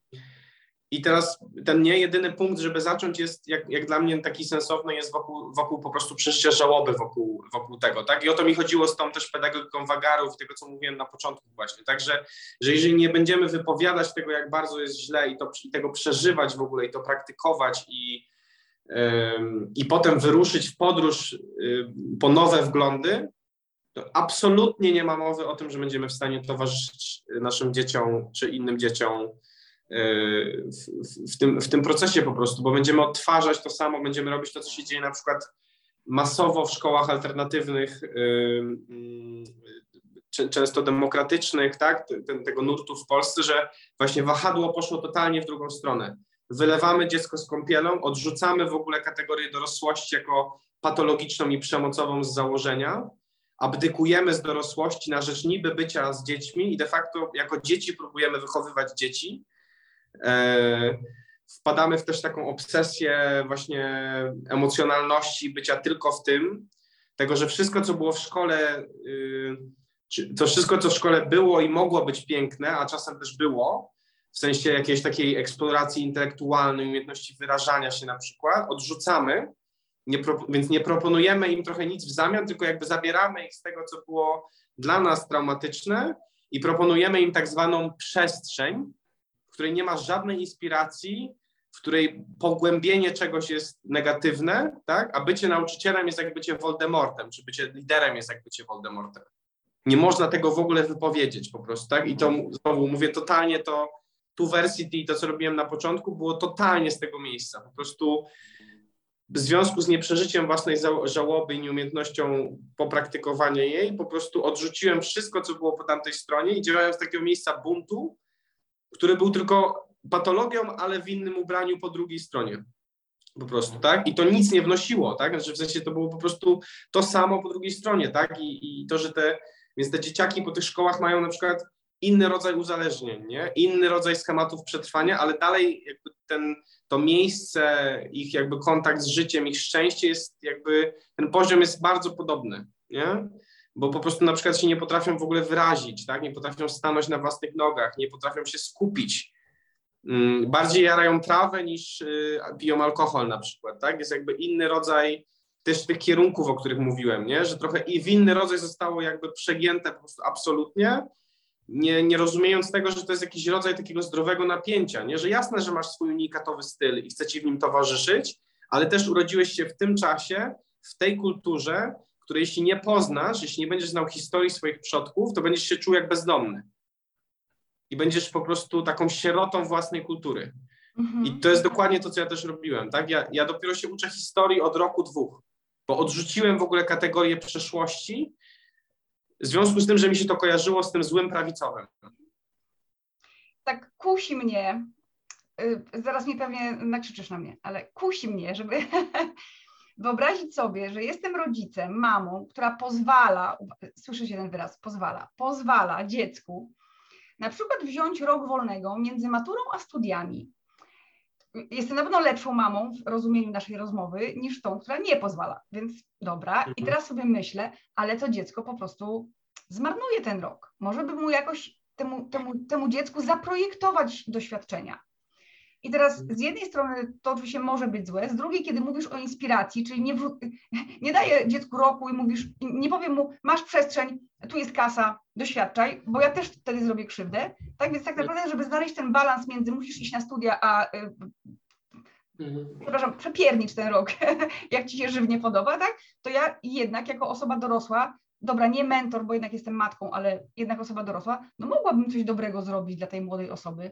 i teraz ten nie jedyny punkt, żeby zacząć jest, jak, jak dla mnie taki sensowny jest wokół, wokół po prostu przeżycia żałoby wokół, wokół tego, tak? I o to mi chodziło z tą też pedagogiką wagarów, tego co mówiłem na początku właśnie, także, że jeżeli nie będziemy wypowiadać tego, jak bardzo jest źle i, to, i tego przeżywać w ogóle i to praktykować i, yy, i potem wyruszyć w podróż yy, po nowe wglądy, to absolutnie nie ma mowy o tym, że będziemy w stanie towarzyszyć naszym dzieciom czy innym dzieciom w, w, tym, w tym procesie po prostu, bo będziemy odtwarzać to samo, będziemy robić to, co się dzieje na przykład masowo w szkołach alternatywnych, często demokratycznych, tak, tego nurtu w Polsce, że właśnie wahadło poszło totalnie w drugą stronę. Wylewamy dziecko z kąpielą, odrzucamy w ogóle kategorię dorosłości jako patologiczną i przemocową z założenia, abdykujemy z dorosłości na rzecz niby bycia z dziećmi i de facto jako dzieci próbujemy wychowywać dzieci, E, wpadamy w też taką obsesję właśnie emocjonalności, bycia tylko w tym, tego, że wszystko, co było w szkole, y, to wszystko, co w szkole było i mogło być piękne, a czasem też było, w sensie jakiejś takiej eksploracji intelektualnej, umiejętności wyrażania się na przykład, odrzucamy, nie więc nie proponujemy im trochę nic w zamian, tylko jakby zabieramy ich z tego, co było dla nas traumatyczne i proponujemy im tak zwaną przestrzeń, której nie ma żadnej inspiracji, w której pogłębienie czegoś jest negatywne, tak? a bycie nauczycielem jest jak bycie Voldemortem, czy bycie liderem jest jak bycie Voldemortem. Nie można tego w ogóle wypowiedzieć po prostu, tak? I to znowu mówię totalnie to, tu Versity, to co robiłem na początku, było totalnie z tego miejsca. Po prostu w związku z nieprzeżyciem własnej żałoby i nieumiejętnością popraktykowania jej, po prostu odrzuciłem wszystko, co było po tamtej stronie i działałem z takiego miejsca buntu, który był tylko patologią, ale w innym ubraniu po drugiej stronie. Po prostu, tak? I to nic nie wnosiło, tak? Znaczy w sensie to było po prostu to samo po drugiej stronie, tak? I, i to, że te, więc te dzieciaki po tych szkołach mają na przykład inny rodzaj uzależnień, nie? Inny rodzaj schematów przetrwania, ale dalej jakby ten, to miejsce, ich jakby kontakt z życiem, ich szczęście jest jakby, ten poziom jest bardzo podobny, nie? Bo po prostu na przykład się nie potrafią w ogóle wyrazić, tak? nie potrafią stanąć na własnych nogach, nie potrafią się skupić. Mm, bardziej jarają trawę niż y, piją alkohol na przykład, tak? Jest jakby inny rodzaj też tych kierunków, o których mówiłem, nie? Że trochę i w inny rodzaj zostało jakby przegięte po prostu absolutnie, nie, nie rozumiejąc tego, że to jest jakiś rodzaj takiego zdrowego napięcia, nie? Że jasne, że masz swój unikatowy styl i chce ci w nim towarzyszyć, ale też urodziłeś się w tym czasie, w tej kulturze, które jeśli nie poznasz, jeśli nie będziesz znał historii swoich przodków, to będziesz się czuł jak bezdomny. I będziesz po prostu taką sierotą własnej kultury. Mhm. I to jest dokładnie to, co ja też robiłem. Tak? Ja, ja dopiero się uczę historii od roku, dwóch, bo odrzuciłem w ogóle kategorię przeszłości, w związku z tym, że mi się to kojarzyło z tym złym prawicowym. Tak kusi mnie, y, zaraz mi pewnie nakrzyczysz na mnie, ale kusi mnie, żeby wyobrazić sobie, że jestem rodzicem, mamą, która pozwala, słyszycie ten wyraz, pozwala, pozwala dziecku na przykład wziąć rok wolnego między maturą a studiami. jestem na pewno lepszą mamą w rozumieniu naszej rozmowy niż tą, która nie pozwala. Więc dobra, i Mhm. teraz sobie myślę, ale to dziecko po prostu zmarnuje ten rok. Może by mu jakoś temu, temu, temu dziecku zaprojektować doświadczenia. I teraz z jednej strony to oczywiście może być złe, z drugiej, kiedy mówisz o inspiracji, czyli nie, nie daję dziecku roku i mówisz, nie powiem mu, masz przestrzeń, tu jest kasa, doświadczaj, bo ja też wtedy zrobię krzywdę. Tak więc tak naprawdę, żeby znaleźć ten balans między musisz iść na studia, a y, Mhm. przepraszam, przepiernicz ten rok, jak ci się żywnie podoba, tak? To ja jednak jako osoba dorosła, dobra, nie mentor, bo jednak jestem matką, ale jednak osoba dorosła, no mogłabym coś dobrego zrobić dla tej młodej osoby.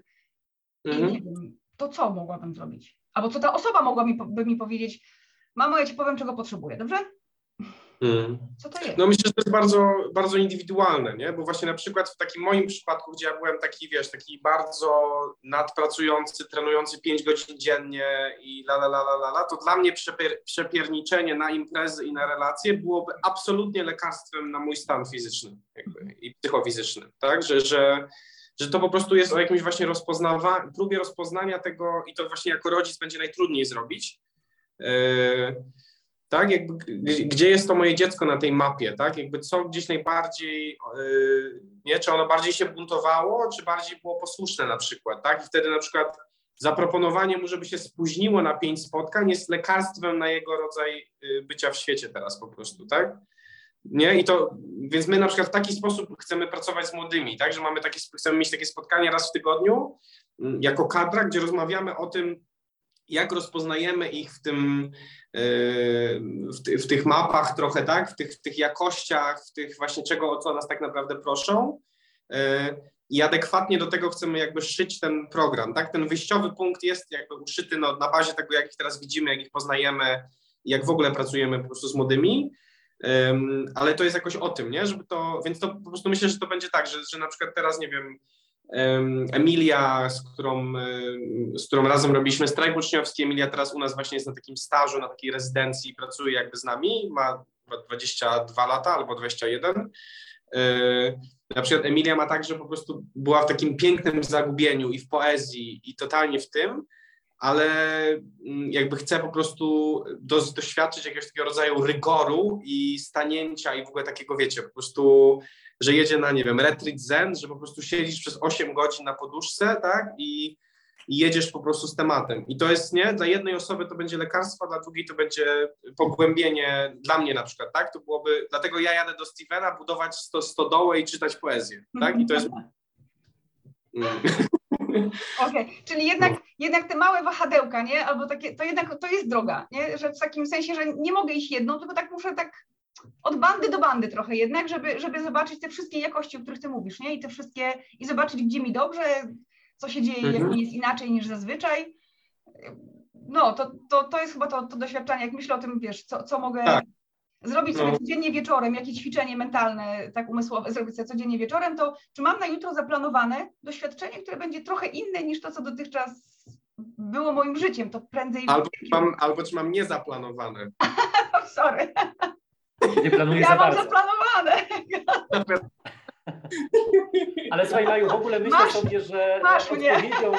I Mhm. nie wiem, to co mogłabym zrobić? Albo co ta osoba mogłaby mi, by mi powiedzieć, mamo, ja ci powiem, czego potrzebuję, dobrze? Mhm. Co to jest? No myślę, że to jest bardzo, bardzo indywidualne, nie? Bo właśnie na przykład w takim moim przypadku, gdzie ja byłem taki, wiesz, taki bardzo nadpracujący, trenujący 5 godzin dziennie i la la la la, la to dla mnie przepier- przepierniczenie na imprezy i na relacje byłoby absolutnie lekarstwem na mój stan fizyczny jakby, i psychofizyczny, tak? Że, że, że to po prostu jest o jakimś właśnie rozpoznawa- próbie rozpoznania tego i to właśnie jako rodzic będzie najtrudniej zrobić. Yy, tak, jakby, gdzie jest to moje dziecko na tej mapie, tak, jakby co gdzieś najbardziej, yy, nie, czy ono bardziej się buntowało, czy bardziej było posłuszne na przykład, tak, i wtedy na przykład zaproponowanie mu, żeby się spóźniło na pięć spotkań jest lekarstwem na jego rodzaj yy, bycia w świecie teraz po prostu, tak, nie, i to, więc my na przykład w taki sposób chcemy pracować z młodymi, tak, że mamy takie, chcemy mieć takie spotkania raz w tygodniu, mm, jako kadra, gdzie rozmawiamy o tym, jak rozpoznajemy ich w tym, w, ty, w tych mapach trochę, tak, w tych, w tych jakościach, w tych właśnie czego, o co nas tak naprawdę proszą. E, I adekwatnie do tego chcemy jakby szyć ten program, tak? Ten wyjściowy punkt jest jakby uszyty no, na bazie tego, jak ich teraz widzimy, jak ich poznajemy, jak w ogóle pracujemy po prostu z młodymi. Ale to jest jakoś o tym, nie? Żeby to, więc to po prostu myślę, że to będzie tak, że, że na przykład teraz, nie wiem, Emilia, z którą, z którą razem robiliśmy strajk uczniowski, Emilia teraz u nas właśnie jest na takim stażu, na takiej rezydencji, pracuje jakby z nami, ma chyba 22 lata albo 21. Yy, na przykład Emilia ma tak, że po prostu była w takim pięknym zagubieniu i w poezji i totalnie w tym, ale mm, jakby chce po prostu do, doświadczyć jakiegoś takiego rodzaju rygoru i stanięcia i w ogóle takiego, wiecie, po prostu, że jedzie na, nie wiem, retreat zen, że po prostu siedzisz przez 8 godzin na poduszce, tak, i, i jedziesz po prostu z tematem. I to jest, nie, dla jednej osoby to będzie lekarstwo, dla drugiej to będzie pogłębienie, dla mnie na przykład, tak, to byłoby, dlatego ja jadę do Stevena budować sto, stodołę i czytać poezję, tak, i to jest... Mm. Okej, czyli jednak, No. jednak te małe wahadełka, nie? Albo takie, to jednak to jest droga, nie? Że w takim sensie, że nie mogę iść jedną, tylko tak muszę tak od bandy do bandy trochę jednak, żeby, żeby zobaczyć te wszystkie jakości, o których ty mówisz, nie? I te wszystkie, i zobaczyć, gdzie mi dobrze, co się dzieje, jak Mhm. mi jest inaczej niż zazwyczaj. No, to, to, to jest chyba to, to doświadczenie, jak myślę o tym, wiesz, co, co mogę Tak. Zrobić sobie No. codziennie wieczorem, jakie ćwiczenie mentalne, tak umysłowe zrobić sobie codziennie wieczorem, to czy mam na jutro zaplanowane doświadczenie, które będzie trochę inne niż to, co dotychczas było moim życiem, to prędzej... Albo, czy mam, albo czy mam niezaplanowane. Sorry, Nie planuję ja za mam bardzo. zaplanowane. Ale słuchaj, Maju, w ogóle myślę Masz- sobie, że masz odpowiedzią,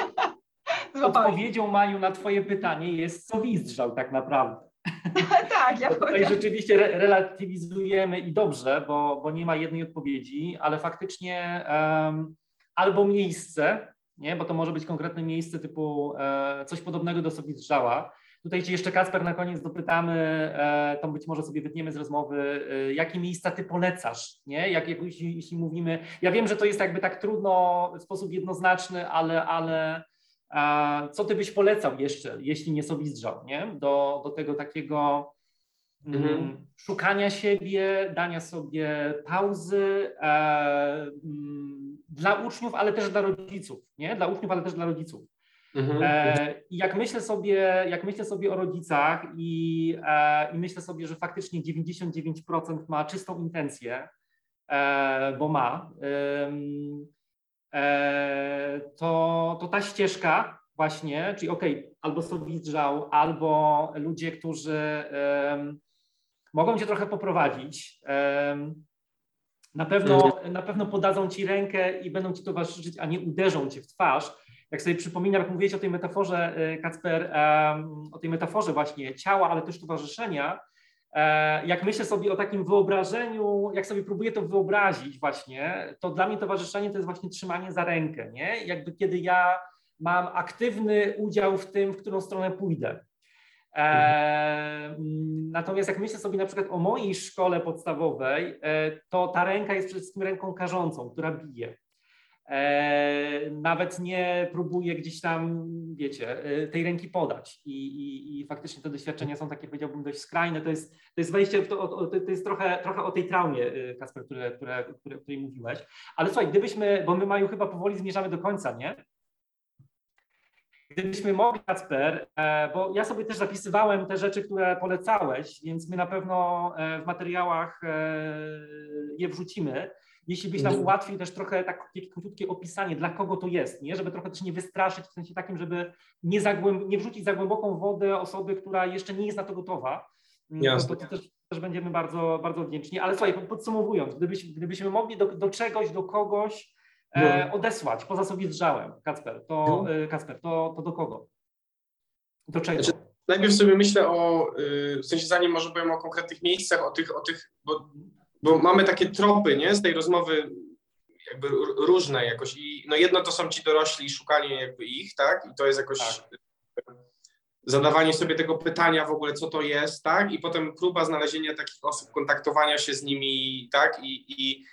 odpowiedzią Maju na twoje pytanie jest sowizdrzał tak naprawdę. Tak, ja Tutaj rzeczywiście re- relatywizujemy i dobrze, bo, bo nie ma jednej odpowiedzi, ale faktycznie em, albo miejsce, nie? bo to może być konkretne miejsce typu e, coś podobnego do sowizdrzała. Tutaj Cię jeszcze Kasper na koniec dopytamy, e, to być może sobie wytniemy z rozmowy, e, jakie miejsca Ty polecasz, nie? Jak, jak, jeśli, jeśli mówimy, ja wiem, że to jest jakby tak trudno w sposób jednoznaczny, ale, ale co ty byś polecał jeszcze, jeśli nie sowizdrzał, nie? Do, do tego takiego mm, Mhm. szukania siebie, dania sobie pauzy e, mm, dla uczniów, ale też dla rodziców, nie? Dla uczniów, ale też dla rodziców. Mhm. E, I jak myślę sobie, jak myślę sobie o rodzicach i, e, i myślę sobie, że faktycznie 99% ma czystą intencję, e, bo ma, to, to ta ścieżka właśnie, czyli okej, albo sowizdrzał, albo ludzie, którzy mogą cię trochę poprowadzić, na pewno, na pewno podadzą ci rękę i będą ci towarzyszyć, a nie uderzą cię w twarz. jak sobie przypominam, jak mówiłeś o tej metaforze, Kacper, o tej metaforze właśnie ciała, ale też towarzyszenia, E, jak myślę sobie o takim wyobrażeniu, jak sobie próbuję to wyobrazić właśnie, to dla mnie towarzyszenie to jest właśnie trzymanie za rękę, nie? Jakby kiedy ja mam aktywny udział w tym, w którą stronę pójdę. E, natomiast jak myślę sobie na przykład o mojej szkole podstawowej, e, to ta ręka jest przede wszystkim ręką karzącą, która bije. E, nawet nie próbuje gdzieś tam, wiecie, e, tej ręki podać. I, i, i faktycznie te doświadczenia są takie, powiedziałbym, dość skrajne. To jest, to jest wejście, to, to, jest trochę, trochę o tej traumie, e, Kasper, które, które, które, której mówiłeś. Ale słuchaj, gdybyśmy, bo my Maju chyba powoli zmierzamy do końca, nie? Gdybyśmy mogli, Kacper, bo ja sobie też zapisywałem te rzeczy, które polecałeś, więc my na pewno w materiałach je wrzucimy jeśli byś nam Mhm. ułatwił też trochę takie krótkie opisanie, dla kogo to jest, nie? żeby trochę też nie wystraszyć, w sensie takim, żeby nie, zagłęb- nie wrzucić za głęboką wodę osoby, która jeszcze nie jest na to gotowa. Mm, Jasne. To, to też, też będziemy bardzo, bardzo wdzięczni. Ale słuchaj, podsumowując, gdybyś, gdybyśmy mogli do, do czegoś, do kogoś e, No. odesłać, poza sobie zdrzałem, Kacper, to, No. e, Kacper, to, to do kogo? Do czego? Znaczy, Najpierw sobie myślę o, y, w sensie zanim może powiem o konkretnych miejscach, o tych, o tych bo, bo mamy takie tropy, nie, z tej rozmowy jakby różne jakoś i no jedno to są ci dorośli i szukanie jakby ich, tak, i to jest jakoś Tak. zadawanie sobie tego pytania w ogóle, co to jest, tak, i potem próba znalezienia takich osób, kontaktowania się z nimi, tak, i, i,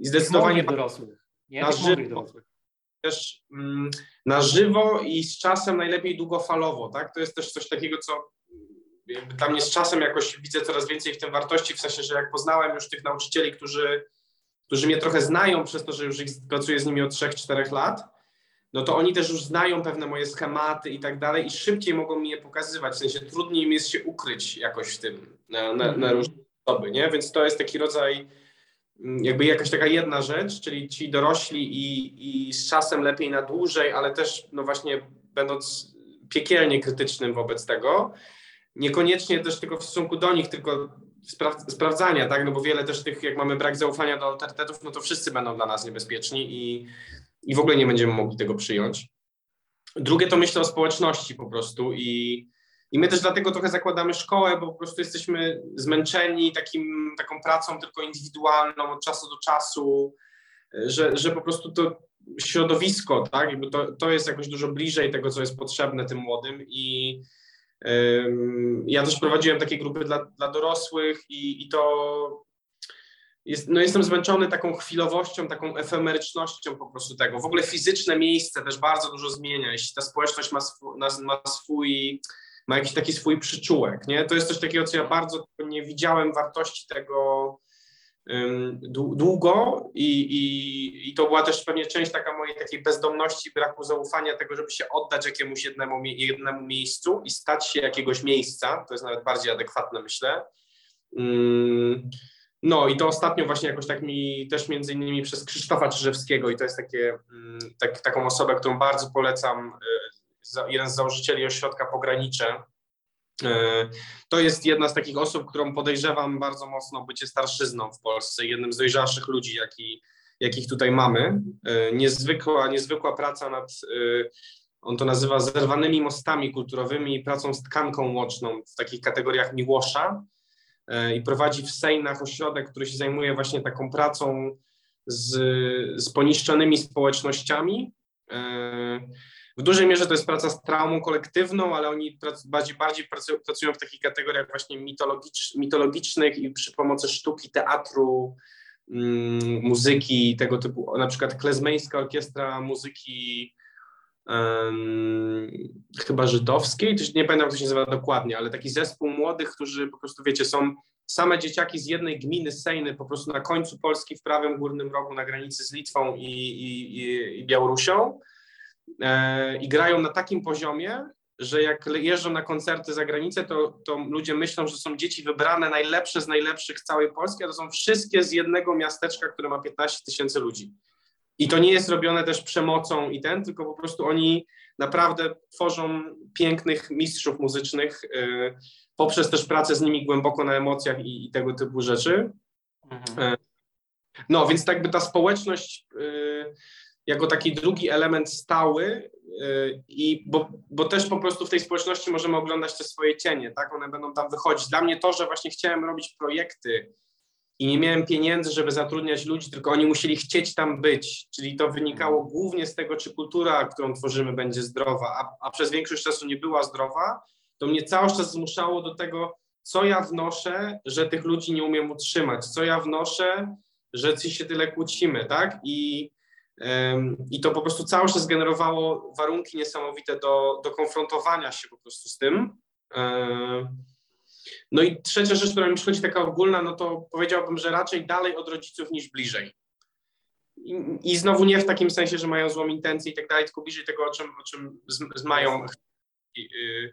i zdecydowanie dorosłych, nie? Na żywo. dorosłych. też mm, na żywo i z czasem najlepiej długofalowo, tak? To jest też coś takiego, co dla mnie z czasem jakoś widzę coraz więcej w tym wartości, w sensie, że jak poznałem już tych nauczycieli, którzy, którzy mnie trochę znają przez to, że już pracuję z nimi od 3-4 lat, no to oni też już znają pewne moje schematy i tak dalej i szybciej mogą mi je pokazywać, w sensie trudniej im jest się ukryć jakoś w tym na, na, na różne sposoby, nie? Więc to jest taki rodzaj mm, jakby jakaś taka jedna rzecz, czyli ci dorośli i, i z czasem lepiej na dłużej, ale też no właśnie będąc piekielnie krytycznym wobec tego, niekoniecznie też tylko w stosunku do nich, tylko spra- sprawdzania, tak, no bo wiele też tych, jak mamy brak zaufania do autorytetów, no to wszyscy będą dla nas niebezpieczni i, i w ogóle nie będziemy mogli tego przyjąć. Drugie to myślę o społeczności po prostu i, i my też dlatego trochę zakładamy szkołę, bo po prostu jesteśmy zmęczeni takim, taką pracą tylko indywidualną od czasu do czasu, że, że po prostu to środowisko, tak, jakby to, to jest jakoś dużo bliżej tego, co jest potrzebne tym młodym i ja też prowadziłem takie grupy dla, dla dorosłych i, i to jest, no jestem zmęczony taką chwilowością, taką efemerycznością po prostu tego. W ogóle fizyczne miejsce też bardzo dużo zmienia, jeśli ta społeczność ma ma swój ma jakiś taki swój przyczółek, nie? To jest coś takiego, co ja bardzo nie widziałem wartości tego długo i, i, i to była też pewnie część taka mojej takiej bezdomności, braku zaufania tego, żeby się oddać jakiemuś jednemu, jednemu miejscu i stać się jakiegoś miejsca, to jest nawet bardziej adekwatne, myślę. No i to ostatnio właśnie jakoś tak mi też między innymi przez Krzysztofa Czyżewskiego i to jest takie, tak, taką osobę, którą bardzo polecam, y, jeden z założycieli ośrodka Pogranicze. Y, To jest jedna z takich osób, którą podejrzewam bardzo mocno bycie starszyzną w Polsce, jednym z dojrzalszych ludzi, jaki, jakich tutaj mamy. Y, Niezwykła, niezwykła praca nad, y, on to nazywa zerwanymi mostami kulturowymi i pracą z tkanką łączną w takich kategoriach Miłosza i prowadzi w Sejnach ośrodek, który się zajmuje właśnie taką pracą z, z poniszczonymi społecznościami. W dużej mierze to jest praca z traumą kolektywną, ale oni prac, bardziej, bardziej pracują, w takich kategoriach właśnie mitologicz, mitologicznych i przy pomocy sztuki, teatru, mm, muzyki tego typu. Na przykład klezmeńska orkiestra muzyki em, chyba żydowskiej, nie pamiętam jak to się nazywa dokładnie, ale taki zespół młodych, którzy po prostu wiecie, są same dzieciaki z jednej gminy Sejny po prostu na końcu Polski w prawym górnym rogu na granicy z Litwą i, i, i, i Białorusią i grają na takim poziomie, że jak jeżdżą na koncerty za granicę, to, to ludzie myślą, że są dzieci wybrane najlepsze z najlepszych z całej Polski, a to są wszystkie z jednego miasteczka, które ma 15 tysięcy ludzi. I to nie jest robione też przemocą i ten, tylko po prostu oni naprawdę tworzą pięknych mistrzów muzycznych y, poprzez też pracę z nimi głęboko na emocjach i, i tego typu rzeczy. Mhm. No, więc tak by ta społeczność, jako taki drugi element stały y, i bo, bo też po prostu w tej społeczności możemy oglądać te swoje cienie, tak? One będą tam wychodzić. Dla mnie to, że właśnie chciałem robić projekty i nie miałem pieniędzy, żeby zatrudniać ludzi, tylko oni musieli chcieć tam być, czyli to wynikało głównie z tego, czy kultura, którą tworzymy, będzie zdrowa, a, a przez większość czasu nie była zdrowa, to mnie cały czas zmuszało do tego, co ja wnoszę, że tych ludzi nie umiem utrzymać, co ja wnoszę, że się tyle kłócimy, tak? I, I to po prostu cały czas generowało warunki niesamowite do, do konfrontowania się po prostu z tym. No i trzecia rzecz, która mi przychodzi taka ogólna, no to powiedziałbym, że raczej dalej od rodziców niż bliżej. I, i znowu nie w takim sensie, że mają złą intencję i tak dalej, tylko bliżej tego, o czym, o czym z, z Mają yy,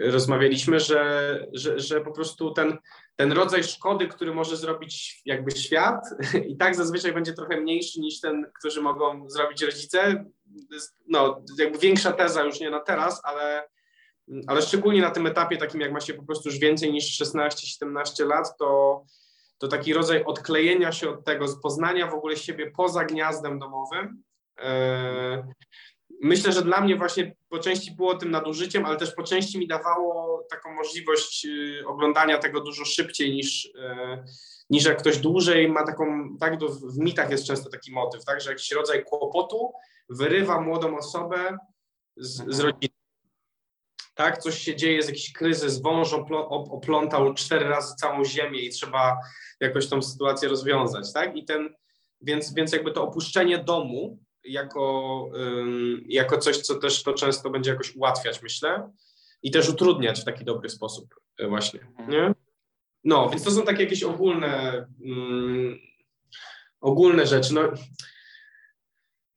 rozmawialiśmy, że, że, że po prostu ten, ten rodzaj szkody, który może zrobić jakby świat i tak zazwyczaj będzie trochę mniejszy niż ten, który mogą zrobić rodzice. No, jakby większa teza już nie na teraz, ale, ale szczególnie na tym etapie takim, jak ma się po prostu już więcej niż 16-17 lat, to, to taki rodzaj odklejenia się od tego, poznania w ogóle siebie poza gniazdem domowym, e, myślę, że dla mnie właśnie po części było tym nadużyciem, ale też po części mi dawało taką możliwość y, oglądania tego dużo szybciej niż, y, niż jak ktoś dłużej ma taką, tak w mitach jest często taki motyw, tak, że jakiś rodzaj kłopotu wyrywa młodą osobę z, z rodziny. Tak, coś się dzieje, jest jakiś kryzys, wąż oplątał cztery razy całą ziemię i trzeba jakoś tą sytuację rozwiązać, tak? I ten, więc, więc jakby to opuszczenie domu jako, jako coś, co też to często będzie jakoś ułatwiać, myślę, i też utrudniać w taki dobry sposób e, właśnie, nie? No, więc to są takie jakieś ogólne, ogólne rzeczy. No,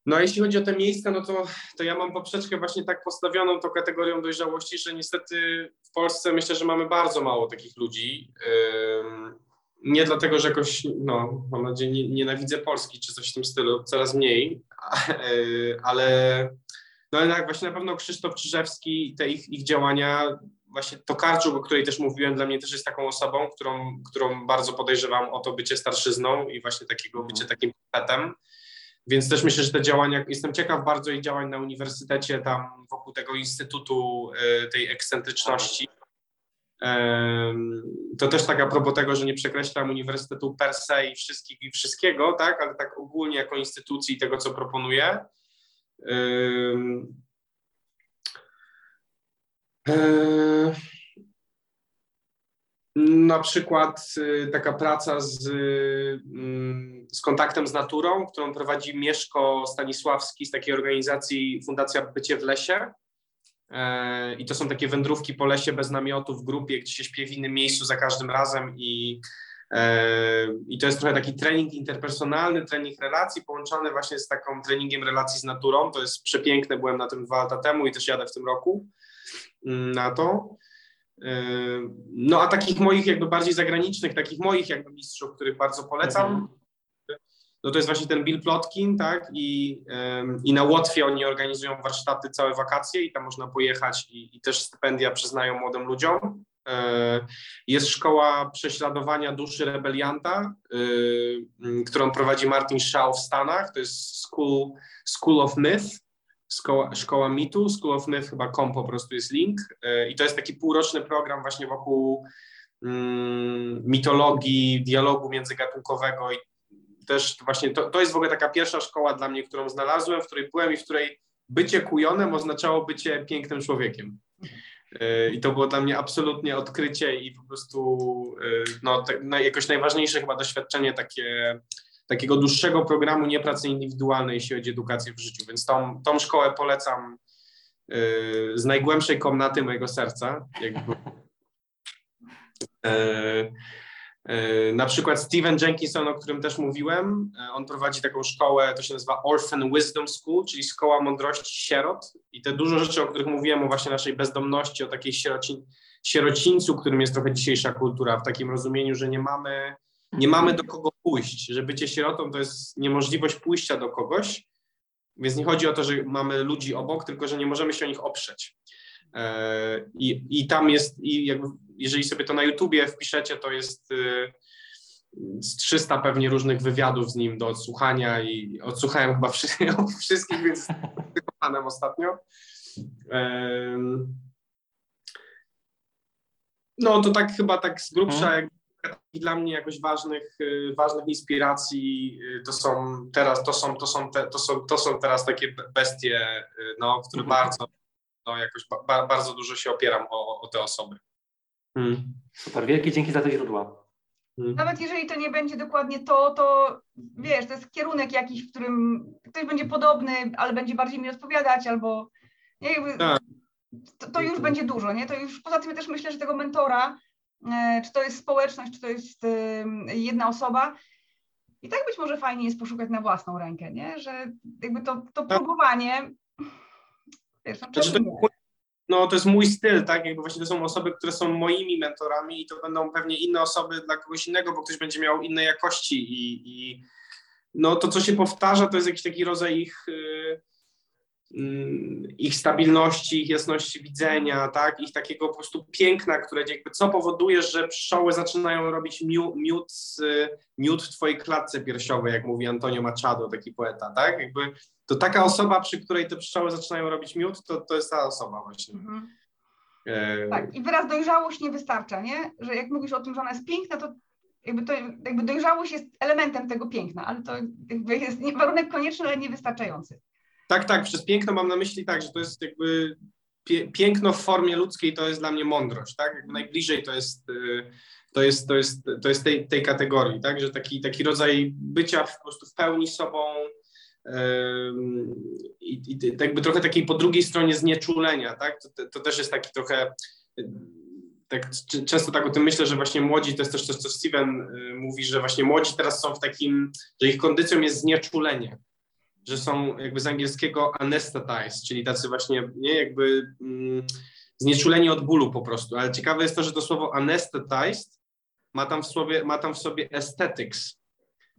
no, jeśli chodzi o te miejsca, no to, to ja mam poprzeczkę właśnie tak postawioną tą kategorią dojrzałości, że niestety w Polsce myślę, że mamy bardzo mało takich ludzi. Nie dlatego, że jakoś, no, mam nadzieję, nie, nienawidzę Polski czy coś w tym stylu, coraz mniej, ale no ale właśnie na pewno Krzysztof Czyżewski i te ich, ich działania, właśnie Tokarczuk, o której też mówiłem, dla mnie też jest taką osobą, którą, którą bardzo podejrzewam o to bycie starszyzną i właśnie takiego bycie mhm. takim petem. Więc też myślę, że te działania, jestem ciekaw bardzo ich działań na uniwersytecie, tam wokół tego instytutu y, tej ekscentryczności to też tak a propos tego, że nie przekreślam uniwersytetu per se i wszystkich i wszystkiego, tak, ale tak ogólnie jako instytucji tego, co proponuję. Na przykład y, taka praca z, mm, z kontaktem z naturą, którą prowadzi Mieszko Stanisławski z takiej organizacji Fundacja Bycie w Lesie. E, I to są takie wędrówki po lesie bez namiotu w grupie, gdzie się śpi w innym miejscu za każdym razem i, e, i to jest trochę taki trening interpersonalny, trening relacji połączony właśnie z taką treningiem relacji z naturą. To jest przepiękne, byłem na tym dwa lata temu i też jadę w tym roku mm, na to. E, no a takich moich jakby bardziej zagranicznych, takich moich jakby mistrzów, których bardzo polecam, mhm no to jest właśnie ten Bill Plotkin, tak, i, i na Łotwie oni organizują warsztaty całe wakacje i tam można pojechać i, i też stypendia przyznają młodym ludziom. E, jest szkoła prześladowania duszy rebelianta, e, którą prowadzi Martin Shaw w Stanach, to jest School, School of Myth, szkoła, szkoła mitu, School of Myth chyba kom po prostu jest link. E, i to jest taki półroczny program właśnie wokół mm, mitologii, dialogu międzygatunkowego i też właśnie to, to jest w ogóle taka pierwsza szkoła dla mnie, którą znalazłem, w której byłem i w której bycie kujonem oznaczało bycie pięknym człowiekiem. E, I to było dla mnie absolutnie odkrycie i po prostu e, no, no, jakoś najważniejsze chyba doświadczenie takie, takiego dłuższego programu nie pracy indywidualnej, jeśli chodzi o edukację w życiu. Więc tą, tą szkołę polecam e, z najgłębszej komnaty mojego serca. Jakby. E, na przykład Steven Jenkinson, o którym też mówiłem, e, on prowadzi taką szkołę, to się nazywa Orphan Wisdom School, czyli Szkoła Mądrości Sierot. I te dużo rzeczy, o których mówiłem, o właśnie naszej bezdomności, o takiej sierocin, sierocińcu, którym jest trochę dzisiejsza kultura, w takim rozumieniu, że nie mamy, nie mamy do kogo pójść, że bycie sierotą to jest niemożliwość pójścia do kogoś, więc nie chodzi o to, że mamy ludzi obok, tylko że nie możemy się o nich oprzeć. E, I, i tam jest, i jakby jeżeli sobie to na YouTubie wpiszecie, to jest y, z 300 pewnie różnych wywiadów z nim do odsłuchania i odsłuchałem chyba wszystkich, więc jestem fanem ostatnio. No to tak chyba tak z grubsza, jak takich dla mnie jakoś ważnych, y, ważnych inspiracji y, to są teraz, to są, to są, te, to są, to są teraz takie bestie, no, które Mhm. bardzo, no jakoś ba, bardzo dużo się opieram o, o te osoby. Mm. Super, wielkie dzięki za te źródła. Mm. Nawet jeżeli to nie będzie dokładnie to, to wiesz, to jest kierunek jakiś, w którym ktoś będzie podobny, ale będzie bardziej mi odpowiadać, albo nie, jakby, Tak. to, to już będzie dużo, nie? To już poza tym ja też myślę, że tego mentora, e, czy to jest społeczność, czy to jest e, jedna osoba, i tak być może fajnie jest poszukać na własną rękę, nie? Że jakby to, to Tak. próbowanie, wiesz, no, Znaczy, to? No, to jest mój styl, tak? Jakby właśnie to są osoby, które są moimi mentorami i to będą pewnie inne osoby dla kogoś innego, bo ktoś będzie miał inne jakości i, i no to, co się powtarza, to jest jakiś taki rodzaj ich, y, mm, ich stabilności, ich jasności widzenia, tak? Ich takiego po prostu piękna, które jakby co powoduje, że pszczoły zaczynają robić miód, miód, w twojej klatce piersiowej, jak mówi Antonio Machado, taki poeta, tak? Jakby to taka osoba, przy której te pszczoły zaczynają robić miód, to, to jest ta osoba właśnie. Mhm. E, Tak, i wyraz dojrzałość nie wystarcza, nie? Że jak mówisz o tym, że ona jest piękna, to jakby, to, jakby dojrzałość jest elementem tego piękna, ale to jakby jest warunek konieczny, ale niewystarczający. Tak, tak, przez piękno mam na myśli tak, że to jest jakby pie, piękno w formie ludzkiej to jest dla mnie mądrość, tak? Jakby najbliżej to jest, y, to jest, to jest, to jest tej, tej kategorii, tak? Że taki, taki rodzaj bycia po prostu w pełni sobą ym, i, i jakby trochę takiej po drugiej stronie znieczulenia, tak? To, to też jest taki trochę y, tak często tak o tym myślę, że właśnie młodzi, to jest też coś, co Steven y, mówi, że właśnie młodzi teraz są w takim, że ich kondycją jest znieczulenie że są jakby z angielskiego anesthetized, czyli tacy właśnie, nie, jakby mm, znieczuleni od bólu po prostu. Ale ciekawe jest to, że to słowo anesthetized ma tam w sobie, ma tam w sobie aesthetics,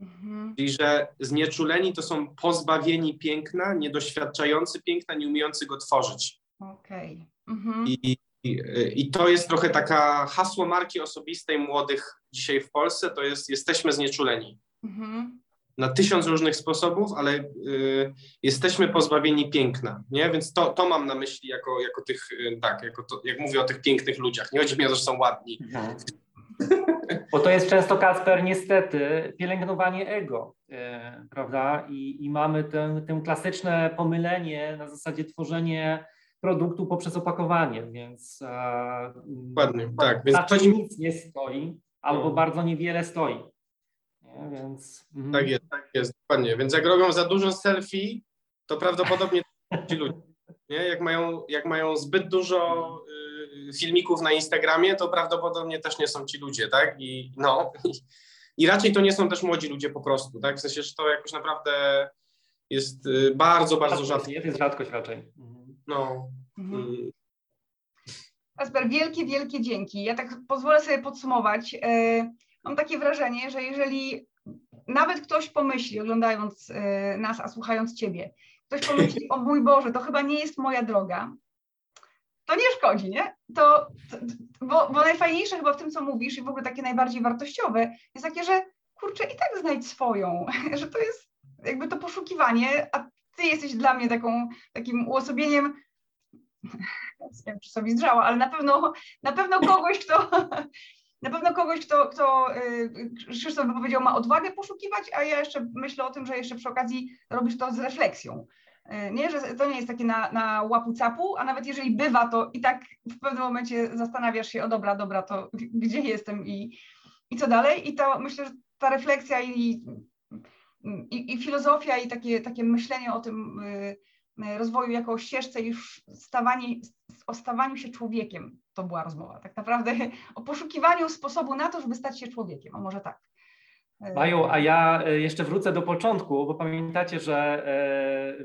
Mhm. czyli że znieczuleni to są pozbawieni piękna, niedoświadczający piękna, nie umiejący go tworzyć. Okej. Mhm. I, i, I to jest trochę taka hasło marki osobistej młodych dzisiaj w Polsce, to jest jesteśmy znieczuleni. Mhm. Na tysiąc różnych sposobów, ale y, jesteśmy pozbawieni piękna, nie? Więc to, to mam na myśli jako, jako tych, y, tak, jako to, jak mówię o tych pięknych ludziach. Nie chodzi mi o to, że są ładni. Bo to jest często, Kasper, niestety, pielęgnowanie ego, e, prawda? I, i mamy tę, tę klasyczne pomylenie na zasadzie tworzenie produktu poprzez opakowanie, więc e, Dokładnie, tak. Więc na chodzi nic nie stoi, albo No. bardzo niewiele stoi. Nie? Więc, mhm. tak jest, tak jest, dokładnie. Więc jak robią za dużo selfie, to prawdopodobnie ci ludzie, nie? Jak mają, jak mają zbyt dużo y, filmików na Instagramie, to prawdopodobnie też nie są ci ludzie, tak? I no, i, i raczej to nie są też młodzi ludzie po prostu, tak? W sensie, że to jakoś naprawdę jest y, bardzo, bardzo Rzadkość, rzadko. nie? To jest rzadkość raczej. Mhm. No, Mhm. Kasper, wielkie, wielkie dzięki. Ja tak pozwolę sobie podsumować. Mam takie wrażenie, że jeżeli nawet ktoś pomyśli, oglądając e, nas, a słuchając Ciebie, ktoś pomyśli, o mój Boże, to chyba nie jest moja droga, to nie szkodzi, nie? To, to, bo, bo najfajniejsze chyba w tym, co mówisz i w ogóle takie najbardziej wartościowe, jest takie, że kurczę, i tak znajdź swoją, że to jest jakby to poszukiwanie, a Ty jesteś dla mnie taką, takim uosobieniem nie wiem, czy sobie zdrała, ale na pewno, na pewno kogoś, kto na pewno kogoś, kto, kto y, Krzysztof powiedział, ma odwagę poszukiwać, a ja jeszcze myślę o tym, że jeszcze przy okazji robisz to z refleksją. Y, Nie, że to nie jest takie na, na łapu capu, a nawet jeżeli bywa, to i tak w pewnym momencie zastanawiasz się, o dobra, dobra, to gdzie jestem i, i co dalej. I to myślę, że ta refleksja i, i, i filozofia i takie, takie myślenie o tym y, rozwoju jako o ścieżce i już stawanie, o stawaniu się człowiekiem, to była rozmowa. Tak naprawdę o poszukiwaniu sposobu na to, żeby stać się człowiekiem, a może tak. Maju, a ja e, jeszcze wrócę do początku, bo pamiętacie, że e,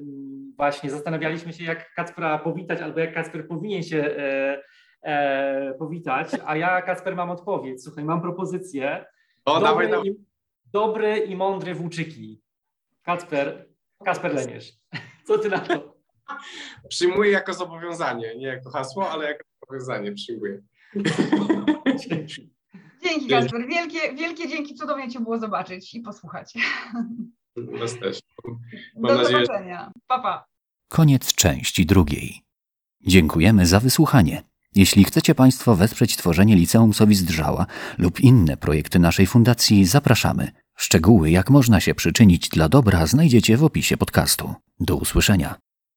właśnie zastanawialiśmy się, jak Kacpra powitać, albo jak Kacper powinien się e, e, powitać, a ja, Kacper, mam odpowiedź. Słuchaj, mam propozycję. o, Dobry, dawaj, dawaj. i, dobry i mądry włóczyki. Kacper, Kacper Leniesz. Co ty na to? Przyjmuję jako zobowiązanie, nie jako hasło, ale jako zobowiązanie przyjmuję. Dzięki. Dzięki Kasper, wielkie, wielkie dzięki, cudownie Cię było zobaczyć i posłuchać. Was też. Do Mam nadzieję, że- zobaczenia. Pa, pa. Koniec części drugiej. Dziękujemy za wysłuchanie. Jeśli chcecie Państwo wesprzeć tworzenie Liceum Sowizdrzała lub inne projekty naszej fundacji, zapraszamy. Szczegóły, jak można się przyczynić dla dobra, znajdziecie w opisie podcastu. Do usłyszenia.